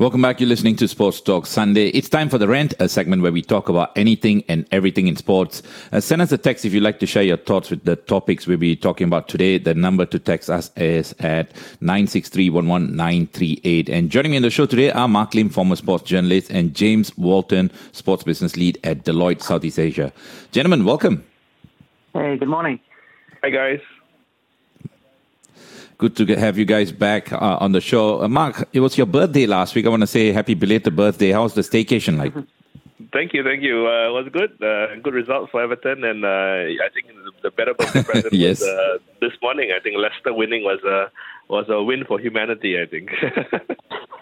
Welcome back. You're listening to Sports Talk Sunday. It's time for the rant, a segment where we talk about anything and everything in sports. Uh, send us a text if you'd like to share your thoughts with the topics we'll be talking about today. The number to text us is at 963-11938. And joining me in the show today are Mark Lim, former sports journalist, and James Walton, sports business lead at Deloitte Southeast Asia. Gentlemen, welcome. Hey, good morning. Hi, guys good to have you guys back uh, on the show. Uh, Mark, it was your birthday last week. I want to say happy belated birthday. How's the staycation like? Thank you, thank you. Uh, it was good. Uh, good results for Everton, and uh, I think the better birthday present yes. was uh, this morning. I think Leicester winning was a was a win for humanity. I think.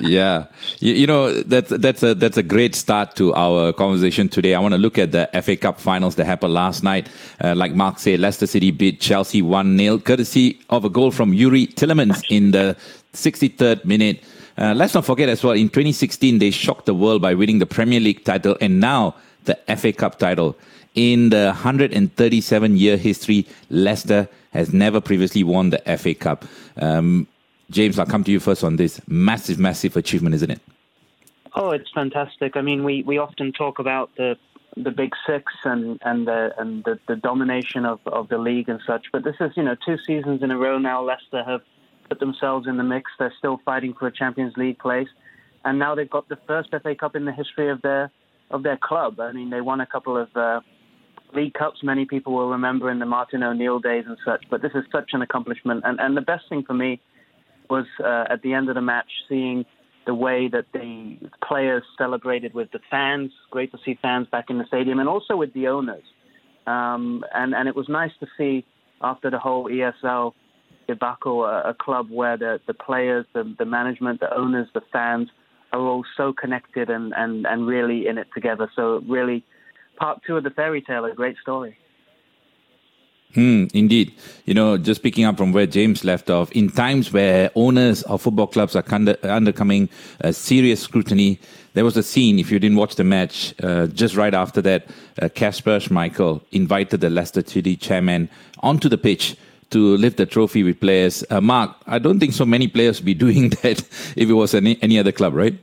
yeah, you, you, know that's that's a that's a great start to our conversation today. I want to look at the FA Cup finals that happened last night. Uh, like Mark said, Leicester City beat Chelsea one 0 courtesy of a goal from Youri Tielemans in the 63rd minute. Uh, let's not forget as well, in 2016 they shocked the world by winning the Premier League title and now the FA Cup title. In the 137 year history, Leicester has never previously won the FA Cup. Um, James, I'll come to you first on this. Massive, massive achievement, isn't it? Oh, it's fantastic. I mean, we, we often talk about the the big six and and the and the, the domination of, of the league and such, but this is you know two seasons in a row now. Leicester have put themselves in the mix. They're still fighting for a Champions League place, and now they've got the first FA Cup in the history of their of their club. I mean, they won a couple of uh, League Cups. Many people will remember in the Martin O'Neill days and such. But this is such an accomplishment, and and the best thing for me was uh, at the end of the match seeing the way that the players celebrated with the fans. Great to see fans back in the stadium, and also with the owners. Um, and and it was nice to see after the whole ESL debacle a, a club where the the players, the the management, the owners, the fans are all so connected and and and really in it together. So really, part two of the fairy tale, a great story. Hmm, indeed. You know, just picking up from where James left off, in times where owners of football clubs are under, undercoming uh, serious scrutiny, there was a scene, if you didn't watch the match, uh, just right after that, Kasper uh, Schmeichel invited the Leicester City chairman onto the pitch to lift the trophy with players. Uh, Mark, I don't think so many players would be doing that if it was any, any other club, right?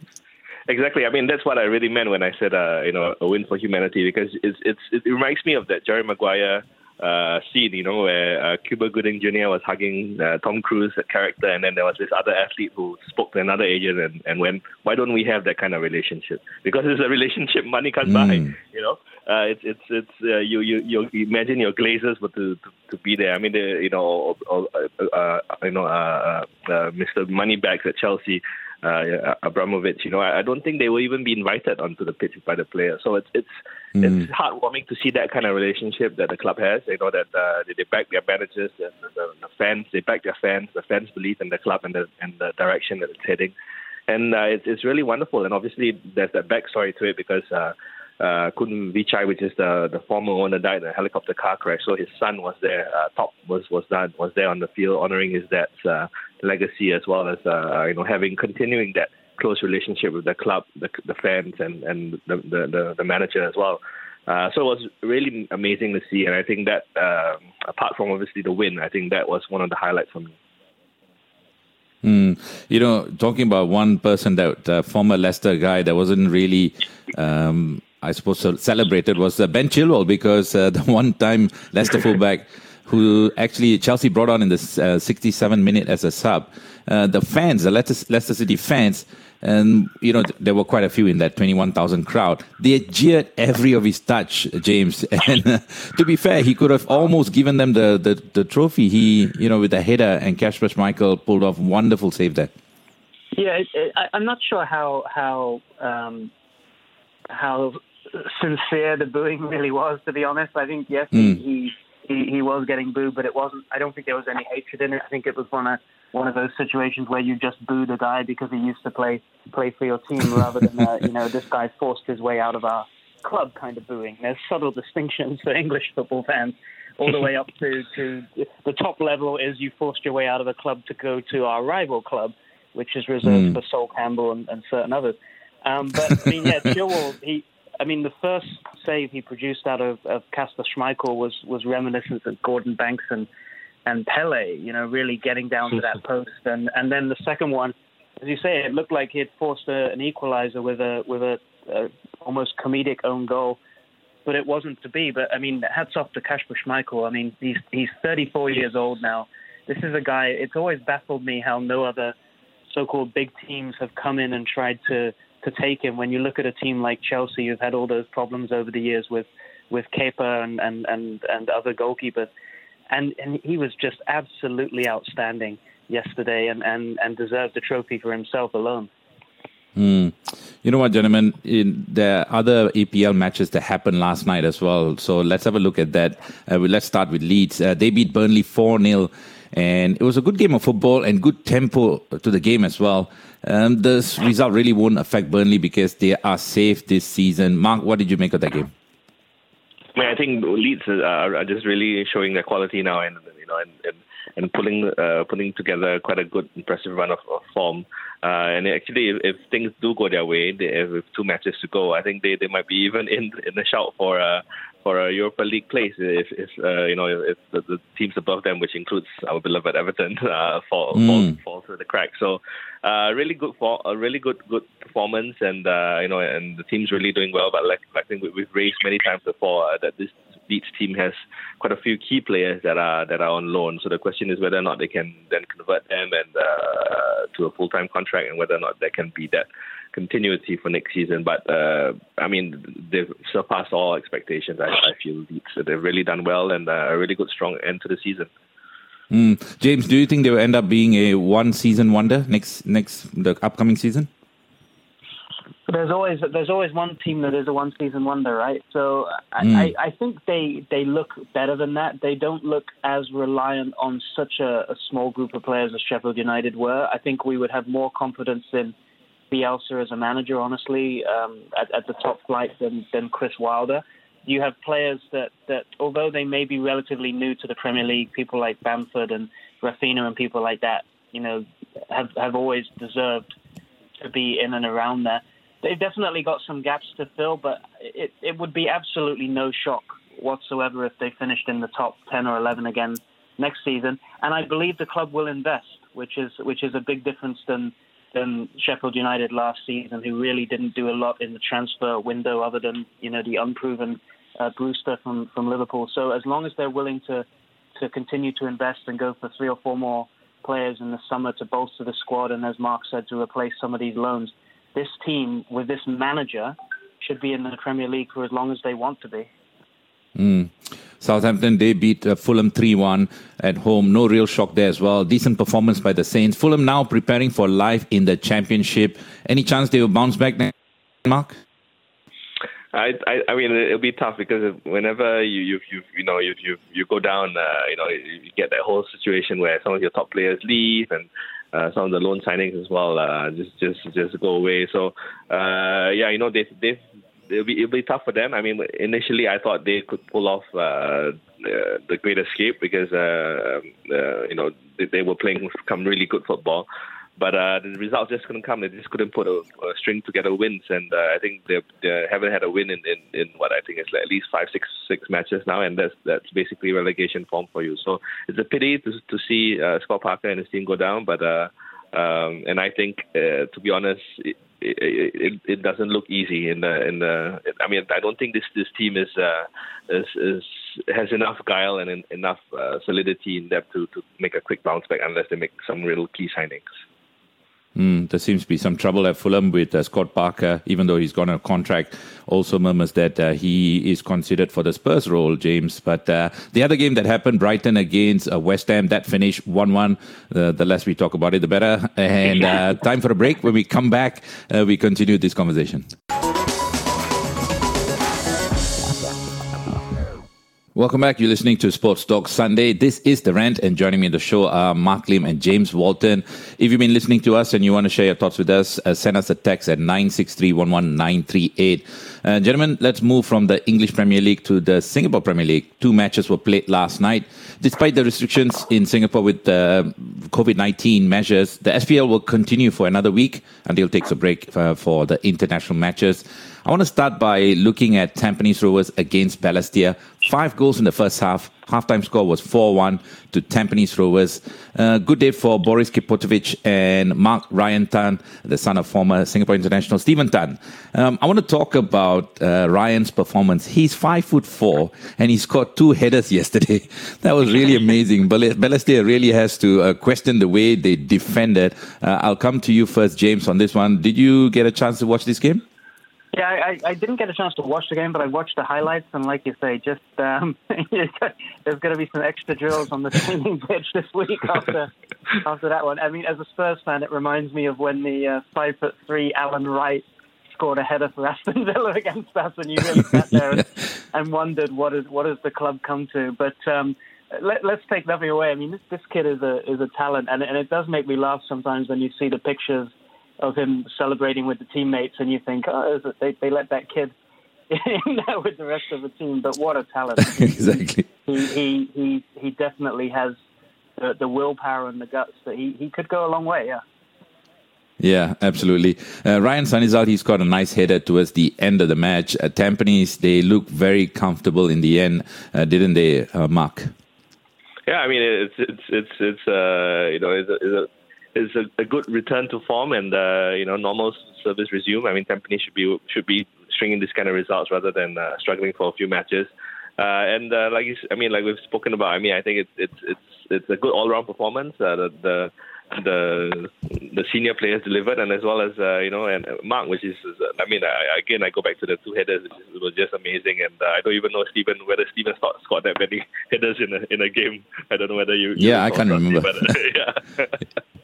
Exactly. I mean, that's what I really meant when I said, uh, you know, a win for humanity, because it's, it's, it reminds me of that Jerry Maguire uh, scene, you know, where uh, Cuba Gooding Jr. was hugging uh, Tom Cruise character, and then there was this other athlete who spoke to another agent and, and went, "Why don't we have that kind of relationship? Because it's a relationship money can't mm. buy, you know. Uh, it's it's it's uh, you, you you imagine your Glazers were to, to, to be there. I mean, the, you know, uh, uh, you know, uh, uh, Mr. Moneybags at Chelsea uh, Abramovich. You know, I, I, don't think they will even be invited onto the pitch by the players. So it's it's mm. it's heartwarming to see that kind of relationship that the club has. You know that uh, they, they back their managers and the, the, fans. They back their fans. The fans believe in the club and the and the direction that it's heading. And uh, it's it's really wonderful. And obviously there's that backstory to it because. Uh, uh, Khun Vichai, which is the the former owner, died in a helicopter car crash. So his son was there. Uh, Top was was done was there on the field, honoring his dad's uh, legacy as well as uh, you know having continuing that close relationship with the club, the, the fans, and and the, the the, the manager as well. Uh, so it was really amazing to see, and I think that uh, apart from obviously the win, I think that was one of the highlights for me. Mm. You know, talking about one person that uh, former Leicester guy that wasn't really um, I suppose, celebrated was uh, Ben Chilwell because uh, the one time Leicester fullback who actually Chelsea brought on in the uh, 67 minute as a sub. Uh, the fans, the Leicester, Leicester City fans, and you know there were quite a few in that 21,000 crowd. They jeered every of his touch, James. And uh, to be fair, he could have almost given them the, the, the trophy. He, you know, with the header and Kasper Schmeichel pulled off a wonderful save there. Yeah, it, it, I, am not sure how how um, how sincere the booing really was. To be honest, I think yes, mm. he, he he was getting booed, but it wasn't. I don't think there was any hatred in it. I think it was one of one of those situations where you just booed a guy because he used to play play for your team, rather than uh, you know this guy forced his way out of our club kind of booing. There's subtle distinctions for English football fans. All the way up to, to the top level is you forced your way out of a club to go to our rival club, which is reserved mm. for Sol Campbell and, and certain others. Um, but I mean, yeah, Chilwell, he I mean, the first save he produced out of, of Kasper Schmeichel was was reminiscent of Gordon Banks and and Pele. You know, really getting down to that post, and and then the second one as you say, it looked like he had forced a, an equalizer with a with a, a almost comedic own goal, but it wasn't to be. But I mean, hats off to Kasper Schmeichel. I mean, he's he's 34 years old now. This is a guy. It's always baffled me how no other so-called big teams have come in and tried to to take him. When you look at a team like Chelsea, who've had all those problems over the years with with Kepa and and and, and other goalkeepers, and and he was just absolutely outstanding yesterday, and and and deserved the trophy for himself alone. Mm. You know what, gentlemen? In the other EPL matches that happened last night as well. So let's have a look at that. Uh, let's start with Leeds. Uh, they beat Burnley 4 0, and it was a good game of football and good tempo to the game as well. Um, this result really won't affect Burnley because they are safe this season. Mark, what did you make of that game? I, mean, I think Leeds are, just really showing their quality now, and you know, and, and and pulling uh, putting together quite a good, impressive run of, of form. Uh, and actually, if, if, things do go their way, they, with two matches to go, I think they, they might be even in in the shout for a for a Europa League place if if uh, you know if the, the, teams above them, which includes our beloved Everton, uh, fall, mm. fall fall through the cracks. So, uh, really good for a really good good performance, and uh, you know, and the team's really doing well. But like I think we've raised many times before uh, that this Leeds team has quite a few key players that are that are on loan. So the question is whether or not they can then convert them and uh, to a full time contract, and whether or not there can be that continuity for next season. But uh, I mean, they've surpassed all expectations. I, I feel Leeds. So they've really done well and uh, a really good strong end to the season. Mm. James, do you think they will end up being a one season wonder next next the upcoming season? There's always there's always one team that is a one season wonder, right? So mm. I, I think they they look better than that. They don't look as reliant on such a, a small group of players as Sheffield United were. I think we would have more confidence in Bielsa as a manager, honestly, um, at, at the top flight than than Chris Wilder. You have players that that although they may be relatively new to the Premier League, people like Bamford and Raphinha and people like that, you know, have have always deserved to be in and around there they've definitely got some gaps to fill, but it, it would be absolutely no shock whatsoever if they finished in the top 10 or 11 again next season. And I believe the club will invest, which is which is a big difference than than Sheffield United last season, who really didn't do a lot in the transfer window other than you know the unproven uh, Brewster from from Liverpool. So as long as they're willing to to continue to invest and go for three or four more players in the summer to bolster the squad, and as Mark said, to replace some of these loans, this team with this manager should be in the Premier League for as long as they want to be. Mm. Southampton they beat uh, Fulham 3-1 at home. No real shock there as well. Decent performance by the Saints. Fulham now preparing for life in the Championship. Any chance they will bounce back next, Mark? I, I, I mean, it'll be tough because whenever you you you you know you you you go down, uh, you know, you get that whole situation where some of your top players leave and uh, some of the loan signings as well uh, just just just go away. So uh, yeah, you know they they it'll be it'll be tough for them. I mean, initially I thought they could pull off uh, the, Great Escape because uh, uh, you know they, they were playing some really good football. But uh, the results just couldn't come. They just couldn't put a, a string together wins, and uh, I think they, they haven't had a win in, in, in what I think is like at least five, six, six matches now, and that's that's basically relegation form for you. So it's a pity to to see uh, Scott Parker and his team go down, but uh, um, and I think uh, to be honest, it, it, it, it doesn't look easy in the in the. I mean, I don't think this this team is uh, is, is has enough guile and enough uh, solidity in depth to to make a quick bounce back unless they make some real key signings. Mm, there seems to be some trouble at Fulham with uh, Scott Parker, even though he's gone on a contract. Also, murmurs that uh, he is considered for the Spurs role, James. But uh, the other game that happened, Brighton against uh, West Ham, that finished 1 1. the less we talk about it, the better. And uh, time for a break. When we come back, uh, we continue this conversation. Welcome back. You're listening to Sports Talk Sunday. This is The Rant, and joining me in the show are Mark Lim and James Walton. If you've been listening to us and you want to share your thoughts with us, uh, send us a text at 963 uh, gentlemen, let's move from the English Premier League to the Singapore Premier League. Two matches were played last night. Despite the restrictions in Singapore with uh, COVID 19 measures, the SPL will continue for another week until it takes a break uh, for the international matches. I want to start by looking at Tampines Rovers against Balestier. Five goals in the first half. halftime score was 4 1 to Tampines Rovers. Uh, good day for Boris Kopitovic and Marc Ryan Tan, the son of former Singapore international Stephen Tan. Um, I want to talk about uh, Ryan's performance. He's five foot four and he scored two headers yesterday. That was really amazing. Balestier really has to uh, question the way they defended. Uh, I'll come to you first, James, on this one. Did you get a chance to watch this game? Yeah, I, I didn't get a chance to watch the game, but I watched the highlights, and like you say, just um, there's going to be some extra drills on the training pitch this week after after that one. I mean, as a Spurs fan, it reminds me of when the uh, five foot three Alan Wright scored a header for Aston Villa against us, and you really sat there and, and wondered what is what has the club come to. But um, let, us take nothing away. I mean, this this kid is a is a talent, and and it does make me laugh sometimes when you see the pictures of him celebrating with the teammates, and you think, oh, they they let that kid in there with the rest of the team. But what a talent! exactly. He he he he definitely has the, the willpower and the guts that he he could go a long way. Yeah. Yeah, absolutely. Uh, Ryaan Sanizal, he's got a nice header towards the end of the match. Uh, Tampines, they look very comfortable in the end, uh, didn't they, uh, Mark? Yeah, I mean it's it's it's it's uh, you know it's a, it's a is a, a good return to form and uh, you know normal service resume. I mean, Tampines should be should be stringing this kind of results rather than uh, struggling for a few matches. Uh, and uh, like you, I mean, like we've spoken about. I mean, I think it's it's it's it's a good all round performance. Uh, the the the the senior players delivered, and as well as uh, you know, and Mark, which is, I mean, I, again, I go back to the two headers, it was just amazing, and uh, I don't even know Stephen whether Stephen scored, scored that many headers in a in a game. I don't know whether you. Yeah, you I can't remember. But, yeah.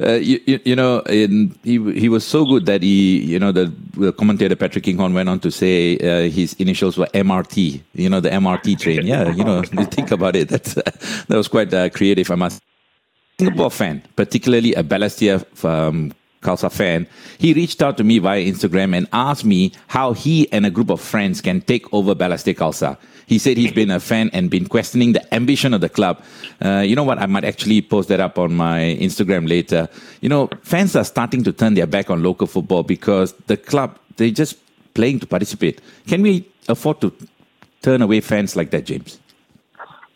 Uh, you, you, you, know, in, he he was so good that he, you know, the, the commentator Patrick Kinghorn went on to say uh, his initials were MRT. You know, the MRT train. Yeah, you know, think about it. That's uh, that was quite uh, creative, I must. Singapore fan, particularly a Balestier um, Khalsa fan, he reached out to me via Instagram and asked me how he and a group of friends can take over Balestier Khalsa. He said he's been a fan and been questioning the ambition of the club. Uh, you know what? I might actually post that up on my Instagram later. You know, fans are starting to turn their back on local football because the club, they're just playing to participate. Can we afford to turn away fans like that, James?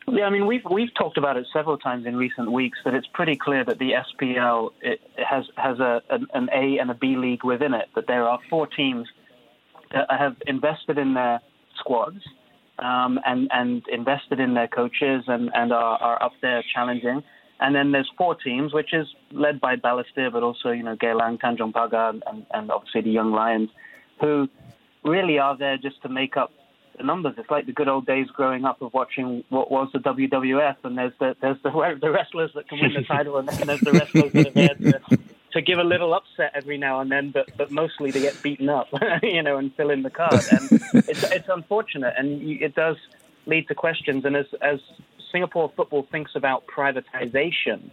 Yeah, I mean we've we've talked about it several times in recent weeks that it's pretty clear that the SPL has has a an, A and a B league within it. That there are four teams that have invested in their squads um, and and invested in their coaches and and are, are up there challenging. And then there's four teams, which is led by Balestier, but also you know Geylang, Tanjong Pagar, and, and obviously the Young Lions, who really are there just to make up the numbers. It's like the good old days growing up of watching what was the WWF, and there's the there's the, the wrestlers that can win the title, and then there's the wrestlers that are there to, to give a little upset every now and then, but but mostly to get beaten up, you know, and fill in the card. And it's it's unfortunate, and it does lead to questions. And as as Singapore football thinks about privatization,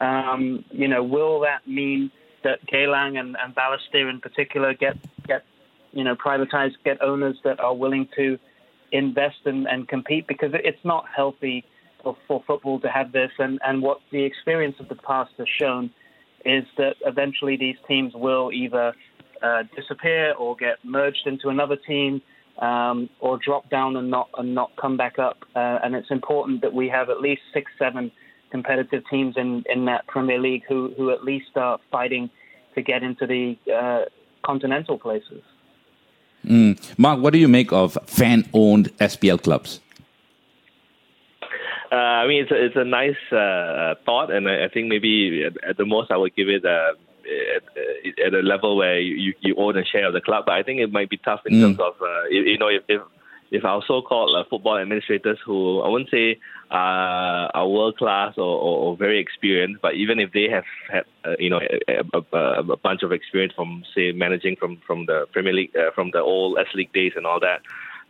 um, you know, will that mean that Geylang and, and Balestier in particular get get you know, privatize, get owners that are willing to invest and, and compete because it's not healthy for, for football to have this. And, and what the experience of the past has shown is that eventually these teams will either uh, disappear or get merged into another team um, or drop down and not and not come back up. Uh, and it's important that we have at least six, seven competitive teams in, in that Premier League who, who at least are fighting to get into the uh, continental places. Mm. Mark, what do you make of fan-owned SPL clubs? Uh, I mean, it's a, it's a nice uh, thought, and I, I, think maybe at, at, the most I would give it uh, at, at, a level where you, you own a share of the club. But I think it might be tough in mm. terms of uh, you, you know if, if if our so-called uh, football administrators who I wouldn't say uh, are world class or, or, or, very experienced, but even if they have had uh, you know a, a, a, bunch of experience from say managing from from the Premier League uh, from the old S League days and all that.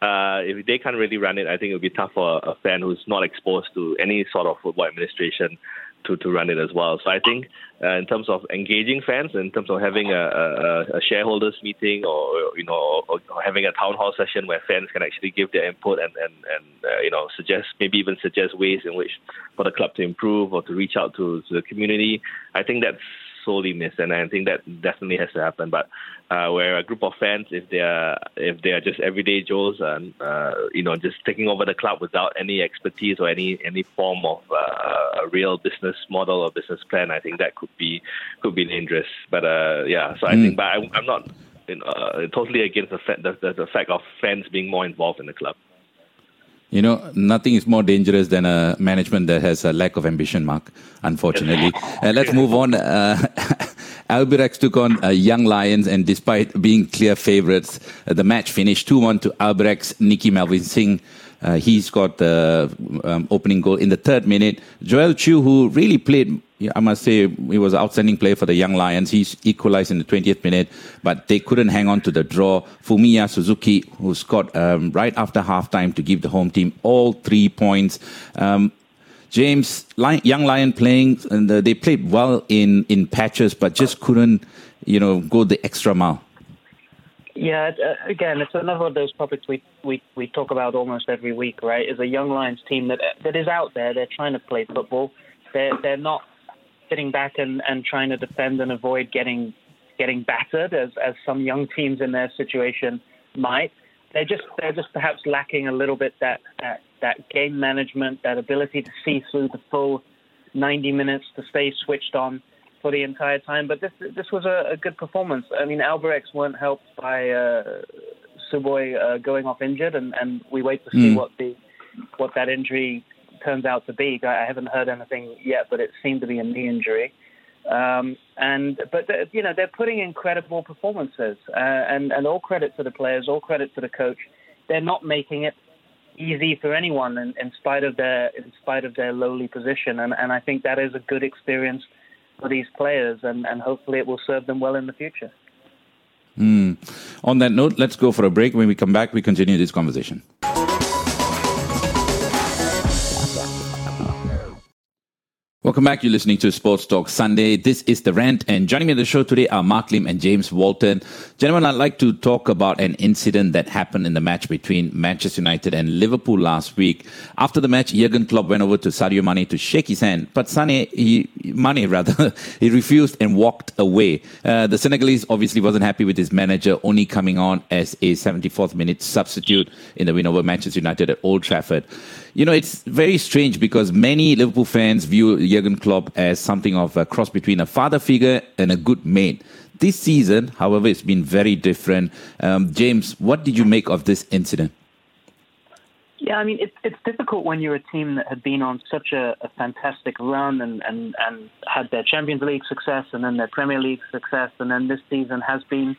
Uh, if they can't really run it, I think it would be tough for a fan who's not exposed to any sort of football administration to, to run it as well. So I think uh, in terms of engaging fans, in terms of having a, a, a shareholders meeting or you know or, or, having a town hall session where fans can actually give their input and and, and uh, you know suggest maybe even suggest ways in which for the club to improve or to reach out to, to the community. I think that's sorely missed, and I think that definitely has to happen. But uh, where a group of fans, if they are if they are just everyday Joes and uh, you know just taking over the club without any expertise or any any form of uh, a real business model or business plan, I think that could be could be dangerous. But uh, yeah, so I mm. think, but I, am not you know, uh, totally against the, fact, the, the, the fact of fans being more involved in the club. You know, nothing is more dangerous than a management that has a lack of ambition, Mark, unfortunately. uh, let's move on. Uh, Albirex took on uh, Young Lions, and despite being clear favourites, uh, the match finished 2 1 to Albirex. Nicky Melvin Singh uh, he scored the um, opening goal in the third minute. Joel Chew, who really played, I must say, he was an outstanding player for the Young Lions. He equalized in the 20th minute, but they couldn't hang on to the draw. Fumiya Suzuki, who scored um, right after halftime to give the home team all three points. Um, James, Young Lion playing, and they played well in, in patches, but just couldn't, you know, go the extra mile. Yeah, uh, again, it's another of those topics we, we, we talk about almost every week, right? Is a young Lions team that that is out there. They're trying to play football. They're they're not sitting back and, and trying to defend and avoid getting getting battered as as some young teams in their situation might. They're just they're just perhaps lacking a little bit that that, that game management, that ability to see through the full 90 minutes, to stay switched on for the entire time. But this this was a, a good performance. I mean, Albirex weren't helped by uh, Tsuboi uh, going off injured, and, and we wait to see mm. what the what that injury turns out to be. I haven't heard anything yet, but it seemed to be a knee injury. Um, and but you know they're putting incredible performances, uh, and and all credit to the players, all credit to the coach. They're not making it easy for anyone in, in spite of their in spite of their lowly position, and and I think that is a good experience for these players, and, and hopefully it will serve them well in the future. Mm. On that note, let's go for a break. When we come back, we continue this conversation. Welcome back. You're listening to Sports Talk Sunday. This is The Rant, and joining me on the show today are Mark Lim and James Walton. Gentlemen, I'd like to talk about an incident that happened in the match between Manchester United and Liverpool last week. After the match, Jurgen Klopp went over to Sadio Mane to shake his hand, but Sane, he, Mane rather, he refused and walked away. Uh, the Senegalese obviously wasn't happy with his manager only coming on as a 74th minute substitute in the win over Manchester United at Old Trafford you know, it's very strange because many Liverpool fans view Jurgen Klopp as something of a cross between a father figure and a good mate. This season, however, it's been very different. Um, James, what did you make of this incident? Yeah, I mean, it's it's difficult when you're a team that had been on such a, a fantastic run and, and, and had their Champions League success and then their Premier League success, and then this season has been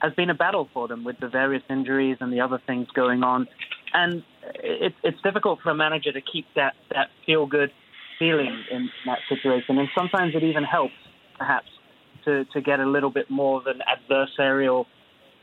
has been a battle for them with the various injuries and the other things going on and it, it's difficult for a manager to keep that that feel good feeling in that situation. And sometimes it even helps, perhaps, to to get a little bit more of an adversarial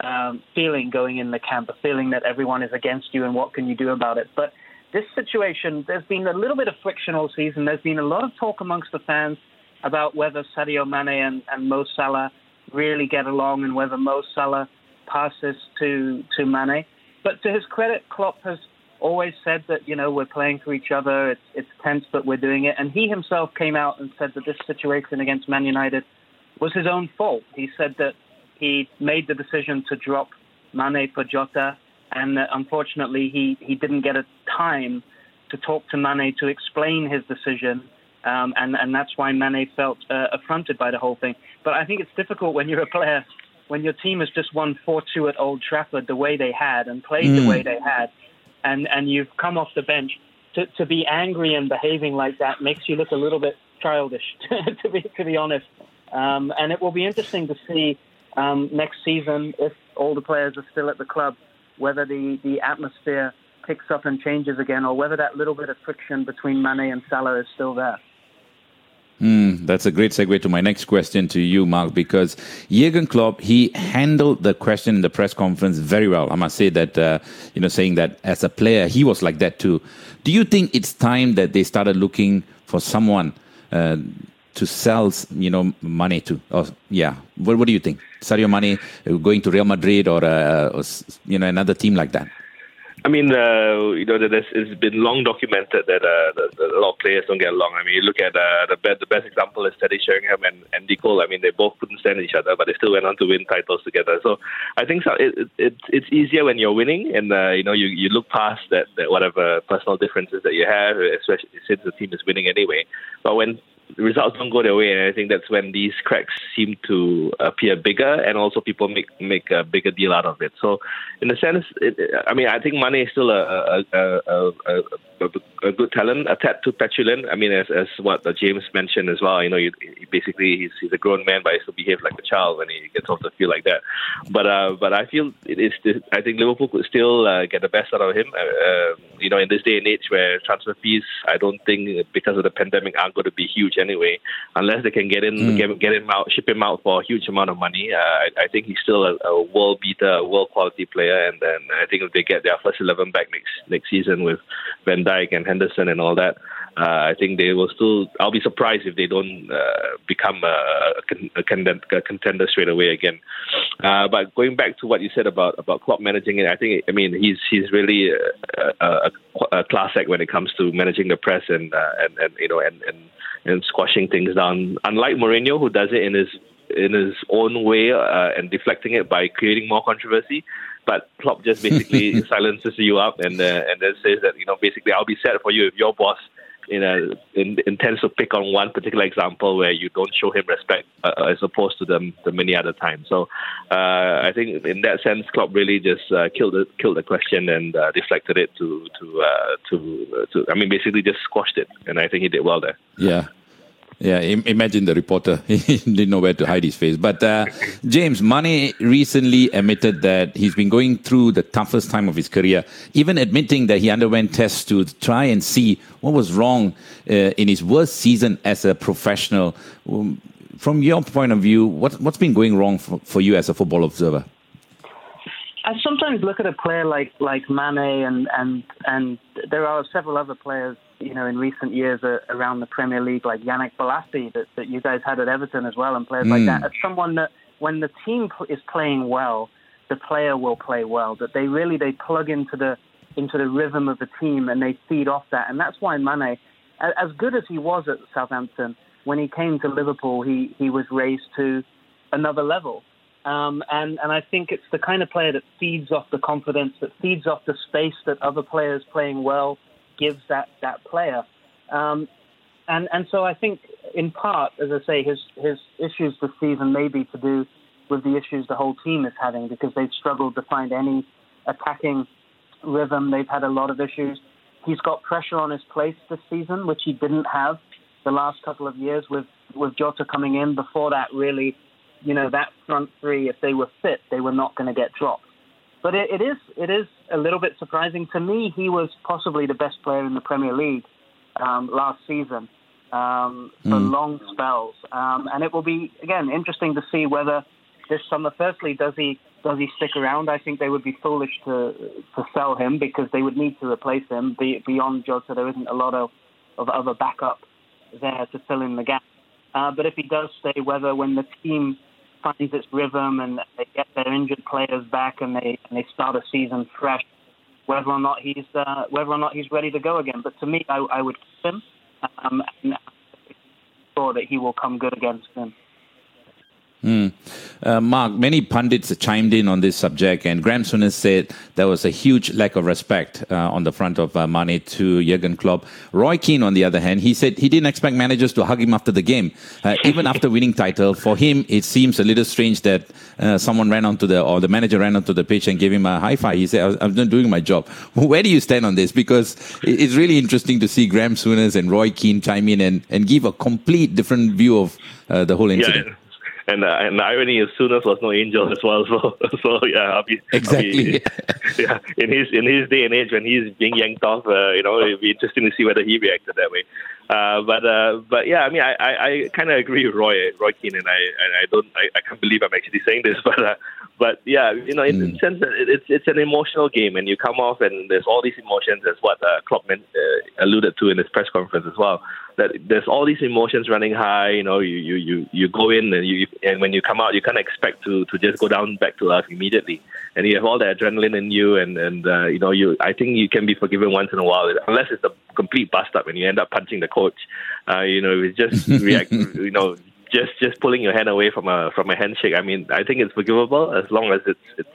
um, feeling going in the camp, a feeling that everyone is against you and what can you do about it. But this situation, there's been a little bit of friction all season. There's been a lot of talk amongst the fans about whether Sadio Mane and, and Mo Salah really get along and whether Mo Salah passes to to Mane. But to his credit, Klopp has always said that you know we're playing for each other. It's it's tense, but we're doing it. And he himself came out and said that this situation against Man United was his own fault. He said that he made the decision to drop Mane for Jota, and that unfortunately he he didn't get a time to talk to Mane to explain his decision. Um, and and that's why Mane felt uh, affronted by the whole thing. But I think it's difficult when you're a player when your team has just won 4-2 at Old Trafford the way they had and played mm. the way they had, and, and you've come off the bench, to, to be angry and behaving like that makes you look a little bit childish, to be to be honest. Um, and it will be interesting to see um, next season if all the players are still at the club, whether the, the atmosphere picks up and changes again, or whether that little bit of friction between Mane and Salah is still there. Mm, that's a great segue to my next question to you, Mark, because Jurgen Klopp, he handled the question in the press conference very well. I must say that, uh, you know, saying that as a player, he was like that too. Do you think it's time that they started looking for someone uh, to sell, you know, Mane to? Or, yeah, what, what do you think? Sadio Mane uh, going to Real Madrid or, uh, or, you know, another team like that? I mean, uh, you know, there's, it's been long documented that, uh, that, that, a lot of players don't get along. I mean, you look at uh, the best the best example is Teddy Sheringham and Andy Cole. I mean, they both couldn't stand each other, but they still went on to win titles together. So I think so, it, it, it's easier when you're winning, and uh, you know, you, you look past that, that whatever personal differences that you have, especially since the team is winning anyway. But when the results don't go their way, and I think that's when these cracks seem to appear bigger, and also people make make a bigger deal out of it. So, in a sense, it, I mean, I think Mane is still a a, a, a, a, good talent, a tad too petulant. I mean, as as what James mentioned as well. You know, you, basically he's he's a grown man, but he still behaves like a child when he gets off the field like that. But uh, but I feel it is. I think Liverpool could still uh, get the best out of him. Uh, um, you know, in this day and age where transfer fees, I don't think because of the pandemic aren't going to be huge anyway, unless they can get in, mm. get, get him out, ship him out for a huge amount of money. Uh, I, I think he's still a, a world beater, a world quality player, and then I think if they get their first eleven back next next season with Van Dijk and Henderson and all that. Uh, I think they will still. I'll be surprised if they don't uh, become a, a, a, contender straight away again. Uh, but going back to what you said about about Klopp managing it, I think I mean he's he's really a, a, a class act when it comes to managing the press and uh, and, and you know and, and and squashing things down. Unlike Mourinho, who does it in his in his own way uh, and deflecting it by creating more controversy. But Klopp just basically silences you up and uh, and then says that you know basically I'll be sad for you if your boss you know, in, intends to pick on one particular example where you don't show him respect uh, as opposed to the, the many other times. So uh, I think in that sense, Klopp really just uh, killed the killed the question and uh, deflected it to to uh, to to. I mean, basically just squashed it, and I think he did well there. Yeah. Yeah, imagine the reporter. he didn't know where to hide his face. But uh, James, Mane recently admitted that he's been going through the toughest time of his career, even admitting that he underwent tests to try and see what was wrong uh, in his worst season as a professional. Um, from your point of view, what, what's been going wrong for, for you as a football observer? I sometimes look at a player like like Mane and and and there are several other players you know, in recent years uh, around the Premier League, like Yannick Bolasie that, that you guys had at Everton as well, and players mm. like that, as someone that when the team is playing well, the player will play well. That they really they plug into the into the rhythm of the team and they feed off that, and that's why Mane, as good as he was at Southampton, when he came to Liverpool, he he was raised to another level. Um, and, and I think it's the kind of player that feeds off the confidence, that feeds off the space that other players playing well gives that that player. Um, and and so I think in part, as I say, his his issues this season may be to do with the issues the whole team is having because they've struggled to find any attacking rhythm. They've had a lot of issues. He's got pressure on his place this season, which he didn't have the last couple of years with with Jota coming in. Before that, really, you know, that front three, if they were fit, they were not going to get dropped. But it, it is it is a little bit surprising to me. He was possibly the best player in the Premier League um, last season um, for mm. long spells, um, and it will be again interesting to see whether this summer. Firstly, does he does he stick around? I think they would be foolish to to sell him because they would need to replace him. Be, beyond Jota, there isn't a lot of of other backup there to fill in the gap. Uh, but if he does stay, whether when the team finds its rhythm and they get their injured players back and they and they start a season fresh, whether or not he's uh, whether or not he's ready to go again. But to me, I, I would keep him, um, and I'm sure that he will come good against him. Mm. Uh, Mark, many pundits chimed in on this subject, and Graham Souness said there was a huge lack of respect uh, on the front of uh, Mane to Jurgen Klopp. Roy Keane, on the other hand, he said he didn't expect managers to hug him after the game, uh, even after winning title. For him, it seems a little strange that uh, someone ran onto the or the manager ran onto the pitch and gave him a high five. He said, "I'm not doing my job." Where do you stand on this? Because it's really interesting to see Graham Souness and Roy Keane chime in and, and give a complete different view of uh, the whole incident. Yeah and uh, and the irony is Souness was no angel as well. So so yeah, I'll be, exactly. I'll be, yeah, in his in his day and age when he's being yanked off, uh, you know, it'd be interesting to see whether he reacted that way. Uh, but uh, but yeah, I mean, I, I, I kind of agree with Roy Roy Keane, and I and I don't I, I can't believe I'm actually saying this, but uh, but yeah, you know, in mm. the sense that it's it's an emotional game, and you come off, and there's all these emotions. As what uh, Klopp meant, uh, alluded to in his press conference as well. That there's all these emotions running high. You know, you you you, you go in, and you and when you come out, you can't expect to to just go down back to earth immediately. And you have all the adrenaline in you, and and uh, you know, you I think you can be forgiven once in a while, unless it's a complete bust up and you end up punching the coach. Uh, you know, it's just react. you know just just pulling your hand away from a from a handshake. I mean, I think it's forgivable as long as it's it's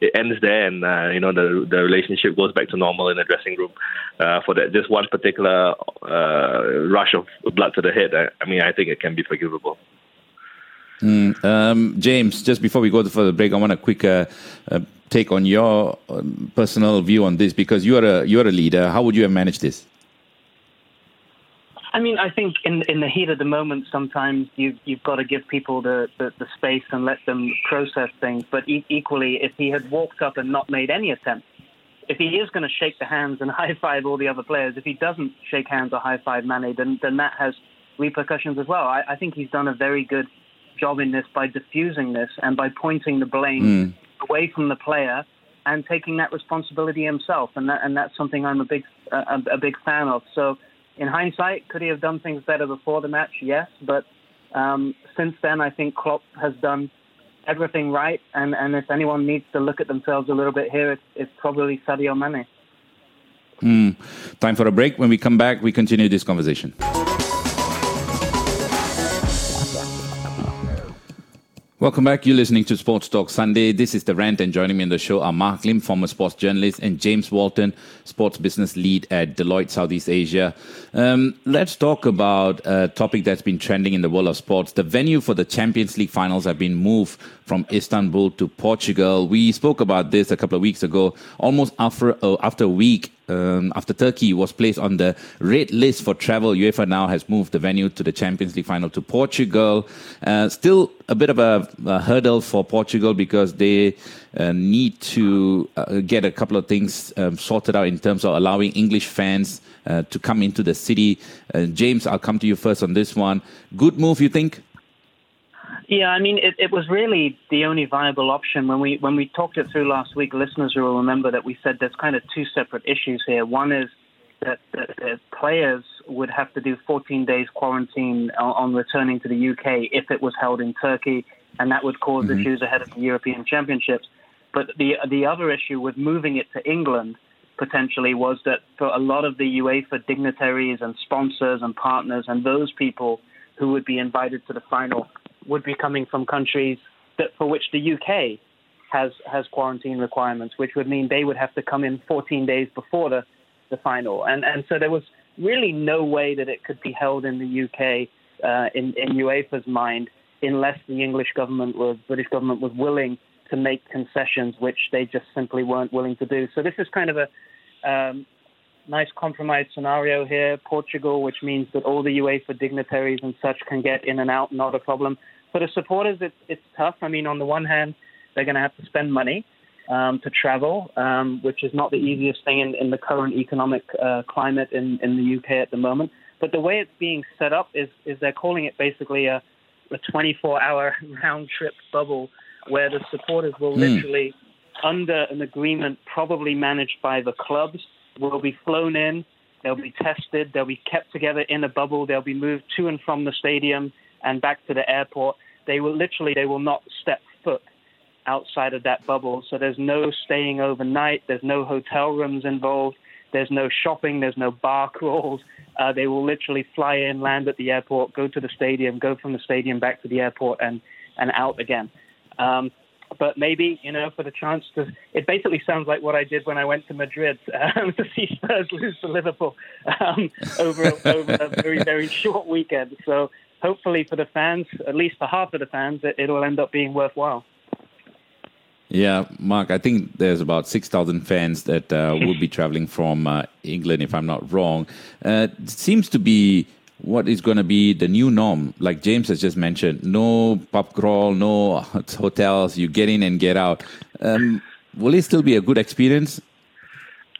it ends there and uh, you know the the relationship goes back to normal in the dressing room. Uh, for that just one particular uh, rush of blood to the head, I, I mean, I think it can be forgivable. Mm, um, James, just before we go for the break, I want a quick uh, uh, take on your um, personal view on this because you are a you are a leader. How would you have managed this? I mean, I think in in the heat of the moment, sometimes you you've got to give people the, the, the space and let them process things. But e- equally, if he had walked up and not made any attempt, if he is going to shake the hands and high five all the other players, if he doesn't shake hands or high five Mane, then then that has repercussions as well. I, I think he's done a very good job in this by diffusing this and by pointing the blame mm. away from the player and taking that responsibility himself. And that and that's something I'm a big a, a big fan of. So in hindsight, could he have done things better before the match? Yes, but um, since then, I think Klopp has done everything right. And, and if anyone needs to look at themselves a little bit here, it's, it's probably Sadio Mane. Mm. Time for a break. When we come back, we continue this conversation. Welcome back. You're listening to Sports Talk Sunday. This is The Rant, and joining me in the show are Mark Lim, former sports journalist, and James Walton, sports business lead at Deloitte Southeast Asia. Um, let's talk about a topic that's been trending in the world of sports. The venue for the Champions League finals have been moved from Istanbul to Portugal. We spoke about this a couple of weeks ago, almost after, uh, after a week um, after Turkey was placed on the red list for travel, UEFA now has moved the venue to the Champions League final to Portugal. Uh, still a bit of a, a, hurdle for Portugal because they uh, need to uh, get a couple of things um, sorted out in terms of allowing English fans uh, to come into the city. Uh, James, I'll come to you first on this one. Good move, you think? Yeah, I mean, it, it was really the only viable option when we when we talked it through last week. Listeners will remember that we said there's kind of two separate issues here. One is that, the players would have to do 14 days quarantine on, on, returning to the UK if it was held in Turkey, and that would because mm-hmm. issues ahead of the European Championships. But the the other issue with moving it to England potentially was that for a lot of the UEFA dignitaries and sponsors and partners and those people who would be invited to the final would be coming from countries that for which the UK has has quarantine requirements, which would mean they would have to come in 14 days before the the final, and and so there was really no way that it could be held in the UK uh, in in UEFA's mind unless the English government was British government was willing to make concessions, which they just simply weren't willing to do. So this is kind of a um, nice compromise scenario here. Portugal, which means that all the UEFA dignitaries and such can get in and out, not a problem. For the supporters, it's, it's tough. I mean, on the one hand, they're going to have to spend money um, to travel, um, which is not the easiest thing in, in the current economic uh, climate in, in the UK at the moment. But the way it's being set up is, is they're calling it basically a, a 24 hour round trip bubble where the supporters will mm. literally, under an agreement probably managed by the clubs, will be flown in, they'll be tested, they'll be kept together in a bubble, they'll be moved to and from the stadium and back to the airport they will literally they will not step foot outside of that bubble. So there's no staying overnight. There's no hotel rooms involved. There's no shopping. There's no bar crawls. Uh, they will literally fly in, land at the airport, go to the stadium, go from the stadium back to the airport, and and out again. Um, but maybe you know for the chance to it basically sounds like what I did when I went to Madrid um, to see Spurs lose to Liverpool um, over over a very very short weekend. So hopefully for the fans, at least for half of the fans, it, will end up being worthwhile. Yeah, Mark, I think there's about 6,000 fans that uh, will be traveling from uh, England, if I'm not wrong. Uh, it seems to be what is going to be the new norm. Like James has just mentioned, no pub crawl, no hotels, you get in and get out. Um, will it still be a good experience?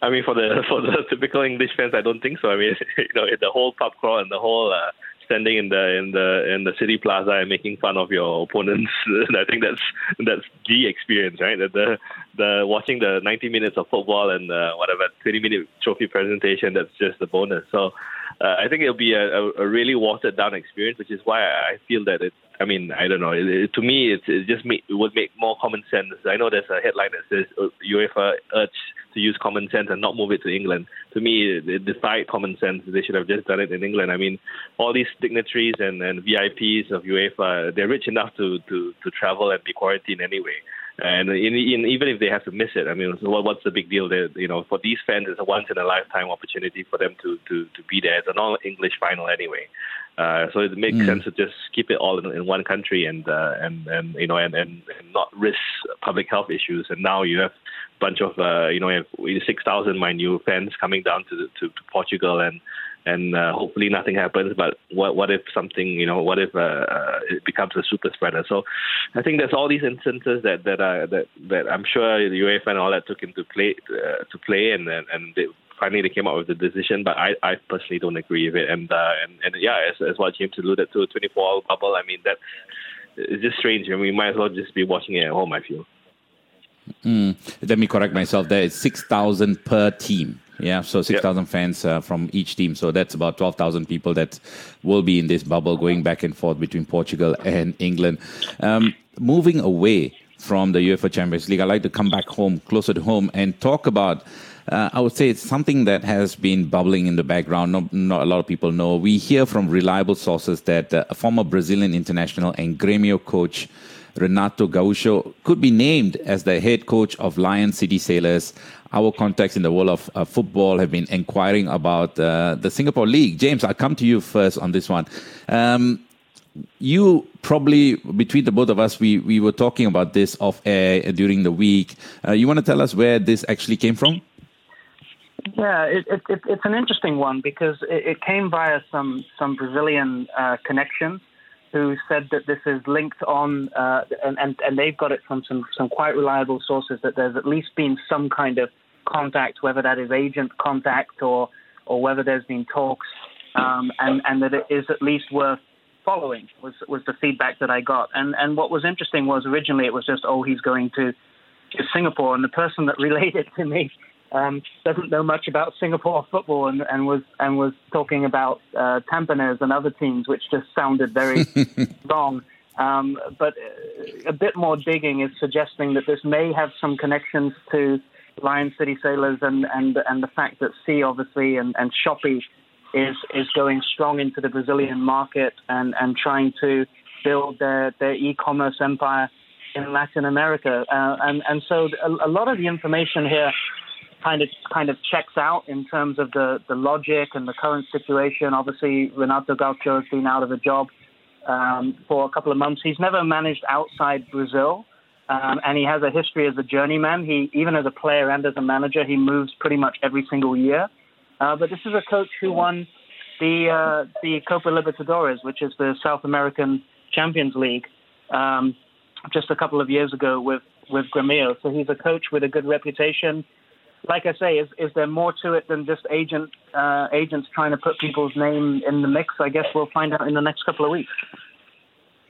I mean, for the for the typical English fans, I don't think so. I mean, you know, the whole pub crawl and the whole uh, standing in the in the in the city plaza and making fun of your opponents. I think that's that's the experience, right? The the, the watching the 90 minutes of football and uh, whatever 20 minute trophy presentation. That's just the bonus. So uh, I think it'll be a, a, a, really watered down experience, which is why I feel that it. I mean, I don't know. It, it, to me, it, it just make, it would make more common sense. I know there's a headline that says uh, UEFA urged to use common sense and not move it to England. To me, it defied common sense. They should have just done it in England. I mean, all these dignitaries and, and VIPs of UEFA, they're rich enough to, to, to travel and be quarantined anyway. And in, in, even if they have to miss it, I mean, what, what's the big deal? They, you know, for these fans, it's a once in a lifetime opportunity for them to, to, to be there. It's an all English final anyway. Uh, so it makes mm. sense to just keep it all in, in one country and uh, and and you know and, and, and not risk public health issues. And now you have a bunch of uh, you know you have six thousand mind you fans coming down to, to to Portugal and and uh, hopefully nothing happens. But what what if something you know what if uh, uh, it becomes a super spreader? So I think there's all these instances that that are that that I'm sure the UEFA and all that took into play uh, to play, and and and they, finally they came up with the decision. But I, I personally don't agree with it. And uh, and and yeah, as, as what James alluded to, 24 hour bubble. I mean that's it's just strange. I mean, we might as well just be watching it at home. I feel. Mm, let me correct myself. There is six thousand per team. Yeah, so 6,000 yep. fans uh, from each team. So that's about 12,000 people that will be in this bubble going back and forth between Portugal and England. Um, moving away from the UEFA Champions League, I'd like to come back home, closer to home, and talk about. Uh, I would say it's something that has been bubbling in the background. Not, not a lot of people know. We hear from reliable sources that uh, a former Brazilian international and Grêmio coach Renato Gaúcho could be named as the head coach of Lion City Sailors our contacts in the world of uh, football have been inquiring about uh, the Singapore League. James, I'll come to you first on this one. Um, you probably between the both of us, we we were talking about this off air during the week. Uh, you want to tell us where this actually came from? Yeah, it, it, it's an interesting one because it, came via some some Brazilian uh, who said that this is linked on, uh, and, and, and they've got it from some, some quite reliable sources that there's at least been some kind of contact, whether that is agent contact or or whether there's been talks, um, and and that it is at least worth following was was the feedback that I got. And and what was interesting was originally it was just oh he's going to to Singapore, and the person that relayed it to me um, doesn't know much about Singapore football and, and was and was talking about uh, Tampines and other teams, which just sounded very wrong. Um, but a bit more digging is suggesting that this may have some connections to Lion City Sailors and, and, and the fact that Sea obviously and, and Shopee is, is going strong into the Brazilian market and, and trying to build their, their e-commerce empire in Latin America. Uh, and, and so a, a, lot of the information here kind of kind of checks out in terms of the, the logic and the current situation. Obviously, Renato Gaucho has been out of a job um, for a couple of months. He's never managed outside Brazil. Um, and he has a history as a journeyman. He, even as a player and as a manager, he moves pretty much every single year. Uh, but this is a coach who won the uh, the Copa Libertadores, which is the South American Champions League, um, just a couple of years ago with with Grêmio. So he's a coach with a good reputation. Like I say, is is there more to it than just agent uh, agents trying to put people's name in the mix? I guess we'll find out in the next couple of weeks.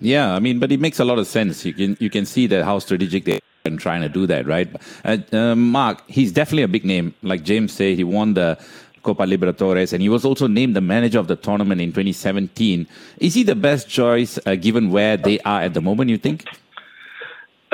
Yeah, I mean, but it makes a lot of sense. You can you can see that how strategic they are trying to do that, right? Uh, uh, Marc, he's definitely a big name. Like James said, he won the Copa Libertadores, and he was also named the manager of the tournament in 2017. Is he the best choice uh, given where they are at the moment? You think?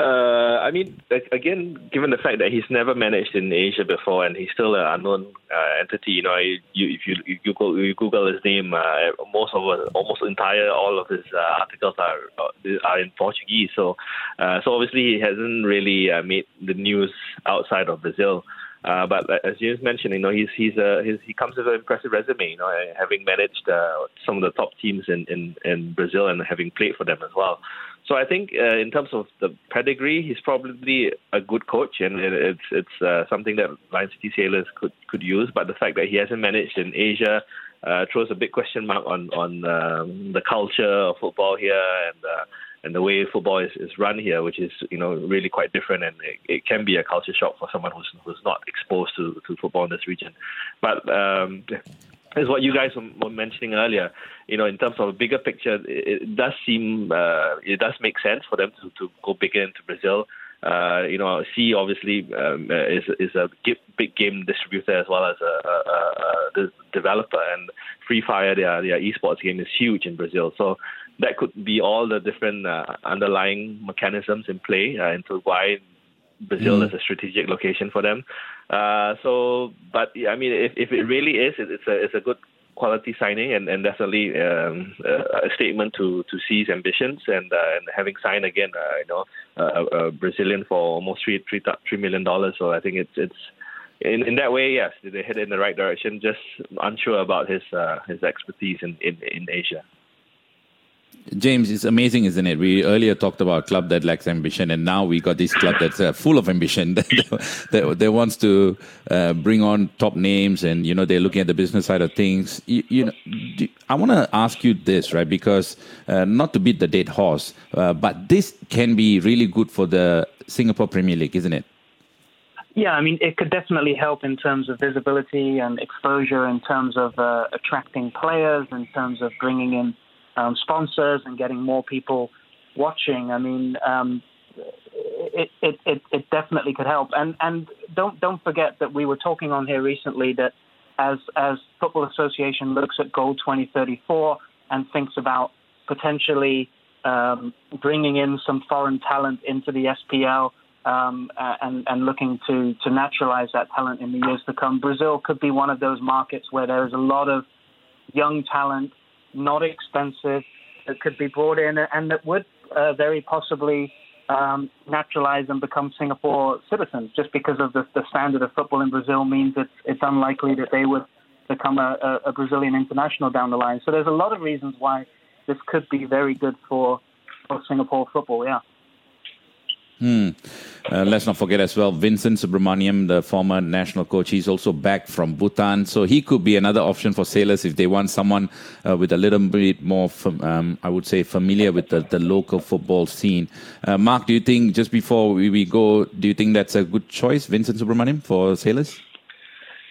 Uh, I mean, again, given the fact that he's never managed in Asia before and he's still an unknown uh, entity, you know, you, if you, you, Google, you Google his name, uh, most of almost entire all of his uh, articles are uh, are in Portuguese. So, uh, so obviously he hasn't really made the news outside of Brazil. Uh, but as you mentioned, you know, he's he's uh, he's, he comes with an impressive resume. You know, having managed uh, some of the top teams in, in, in Brazil and having played for them as well. So I think uh, in terms of the pedigree, he's probably a good coach, and it's it's uh, something that Lion City Sailors could could use. But the fact that he hasn't managed in Asia uh, throws a big question mark on on um, the culture of football here and uh, and the way football is, is run here, which is you know really quite different, and it, it can be a culture shock for someone who's who's not exposed to, to football in this region. But um, is what you guys were mentioning earlier. You know, in terms of a bigger picture, it, does seem uh, it does make sense for them to, to go bigger into Brazil. Uh, you know, Sea obviously um, uh, is is a big game distributor as well as a, a, a, developer, and Free Fire, their their esports game, is huge in Brazil. So that could be all the different uh, underlying mechanisms in play uh, into why Brazil mm. is a strategic location for them. Uh, so, but yeah, I mean, if, if it really is, it, it's a it's a good quality signing and, and definitely um, a, statement to to Sea's ambitions and uh, and having signed again, uh, you know, a, a, Brazilian for almost three three three million dollars. So I think it's it's in in that way, yes, they head in the right direction. Just unsure about his uh, his expertise in, in in Asia. James, it's amazing, isn't it? We earlier talked about a club that lacks ambition, and now we got this club that's uh, full of ambition that, that, that, wants to uh, bring on top names, and you know they're looking at the business side of things. You, you know, do, I want to ask you this, right? Because uh, not to beat the dead horse, uh, but this can be really good for the Singapore Premier League, isn't it? Yeah, I mean, it could definitely help in terms of visibility and exposure, in terms of uh, attracting players, in terms of bringing in um, sponsors and getting more people watching. I mean, um, it, it, it, it definitely could help. And and don't don't forget that we were talking on here recently that as as Football Association looks at Goal 2034 and thinks about potentially um, bringing in some foreign talent into the SPL. Um, and, and looking to, to naturalize that talent in the years to come. Brazil could be one of those markets where there is a lot of young talent not expensive, that could be brought in, and that would uh, very possibly um, naturalize and become Singapore citizens. Just because of the, the, standard of football in Brazil means it's, it's unlikely that they would become a, a, Brazilian international down the line. So there's a lot of reasons why this could be very good for, for Singapore football. Yeah. Hmm. Uh, let's not forget as well Vincent Subramaniam, the former national coach. He's also back from Bhutan, so he could be another option for sailors if they want someone uh, with a little bit more, um, I would say, familiar with the, the local football scene. Uh, Marc, do you think just before we, we go, do you think that's a good choice, Vincent Subramaniam for sailors?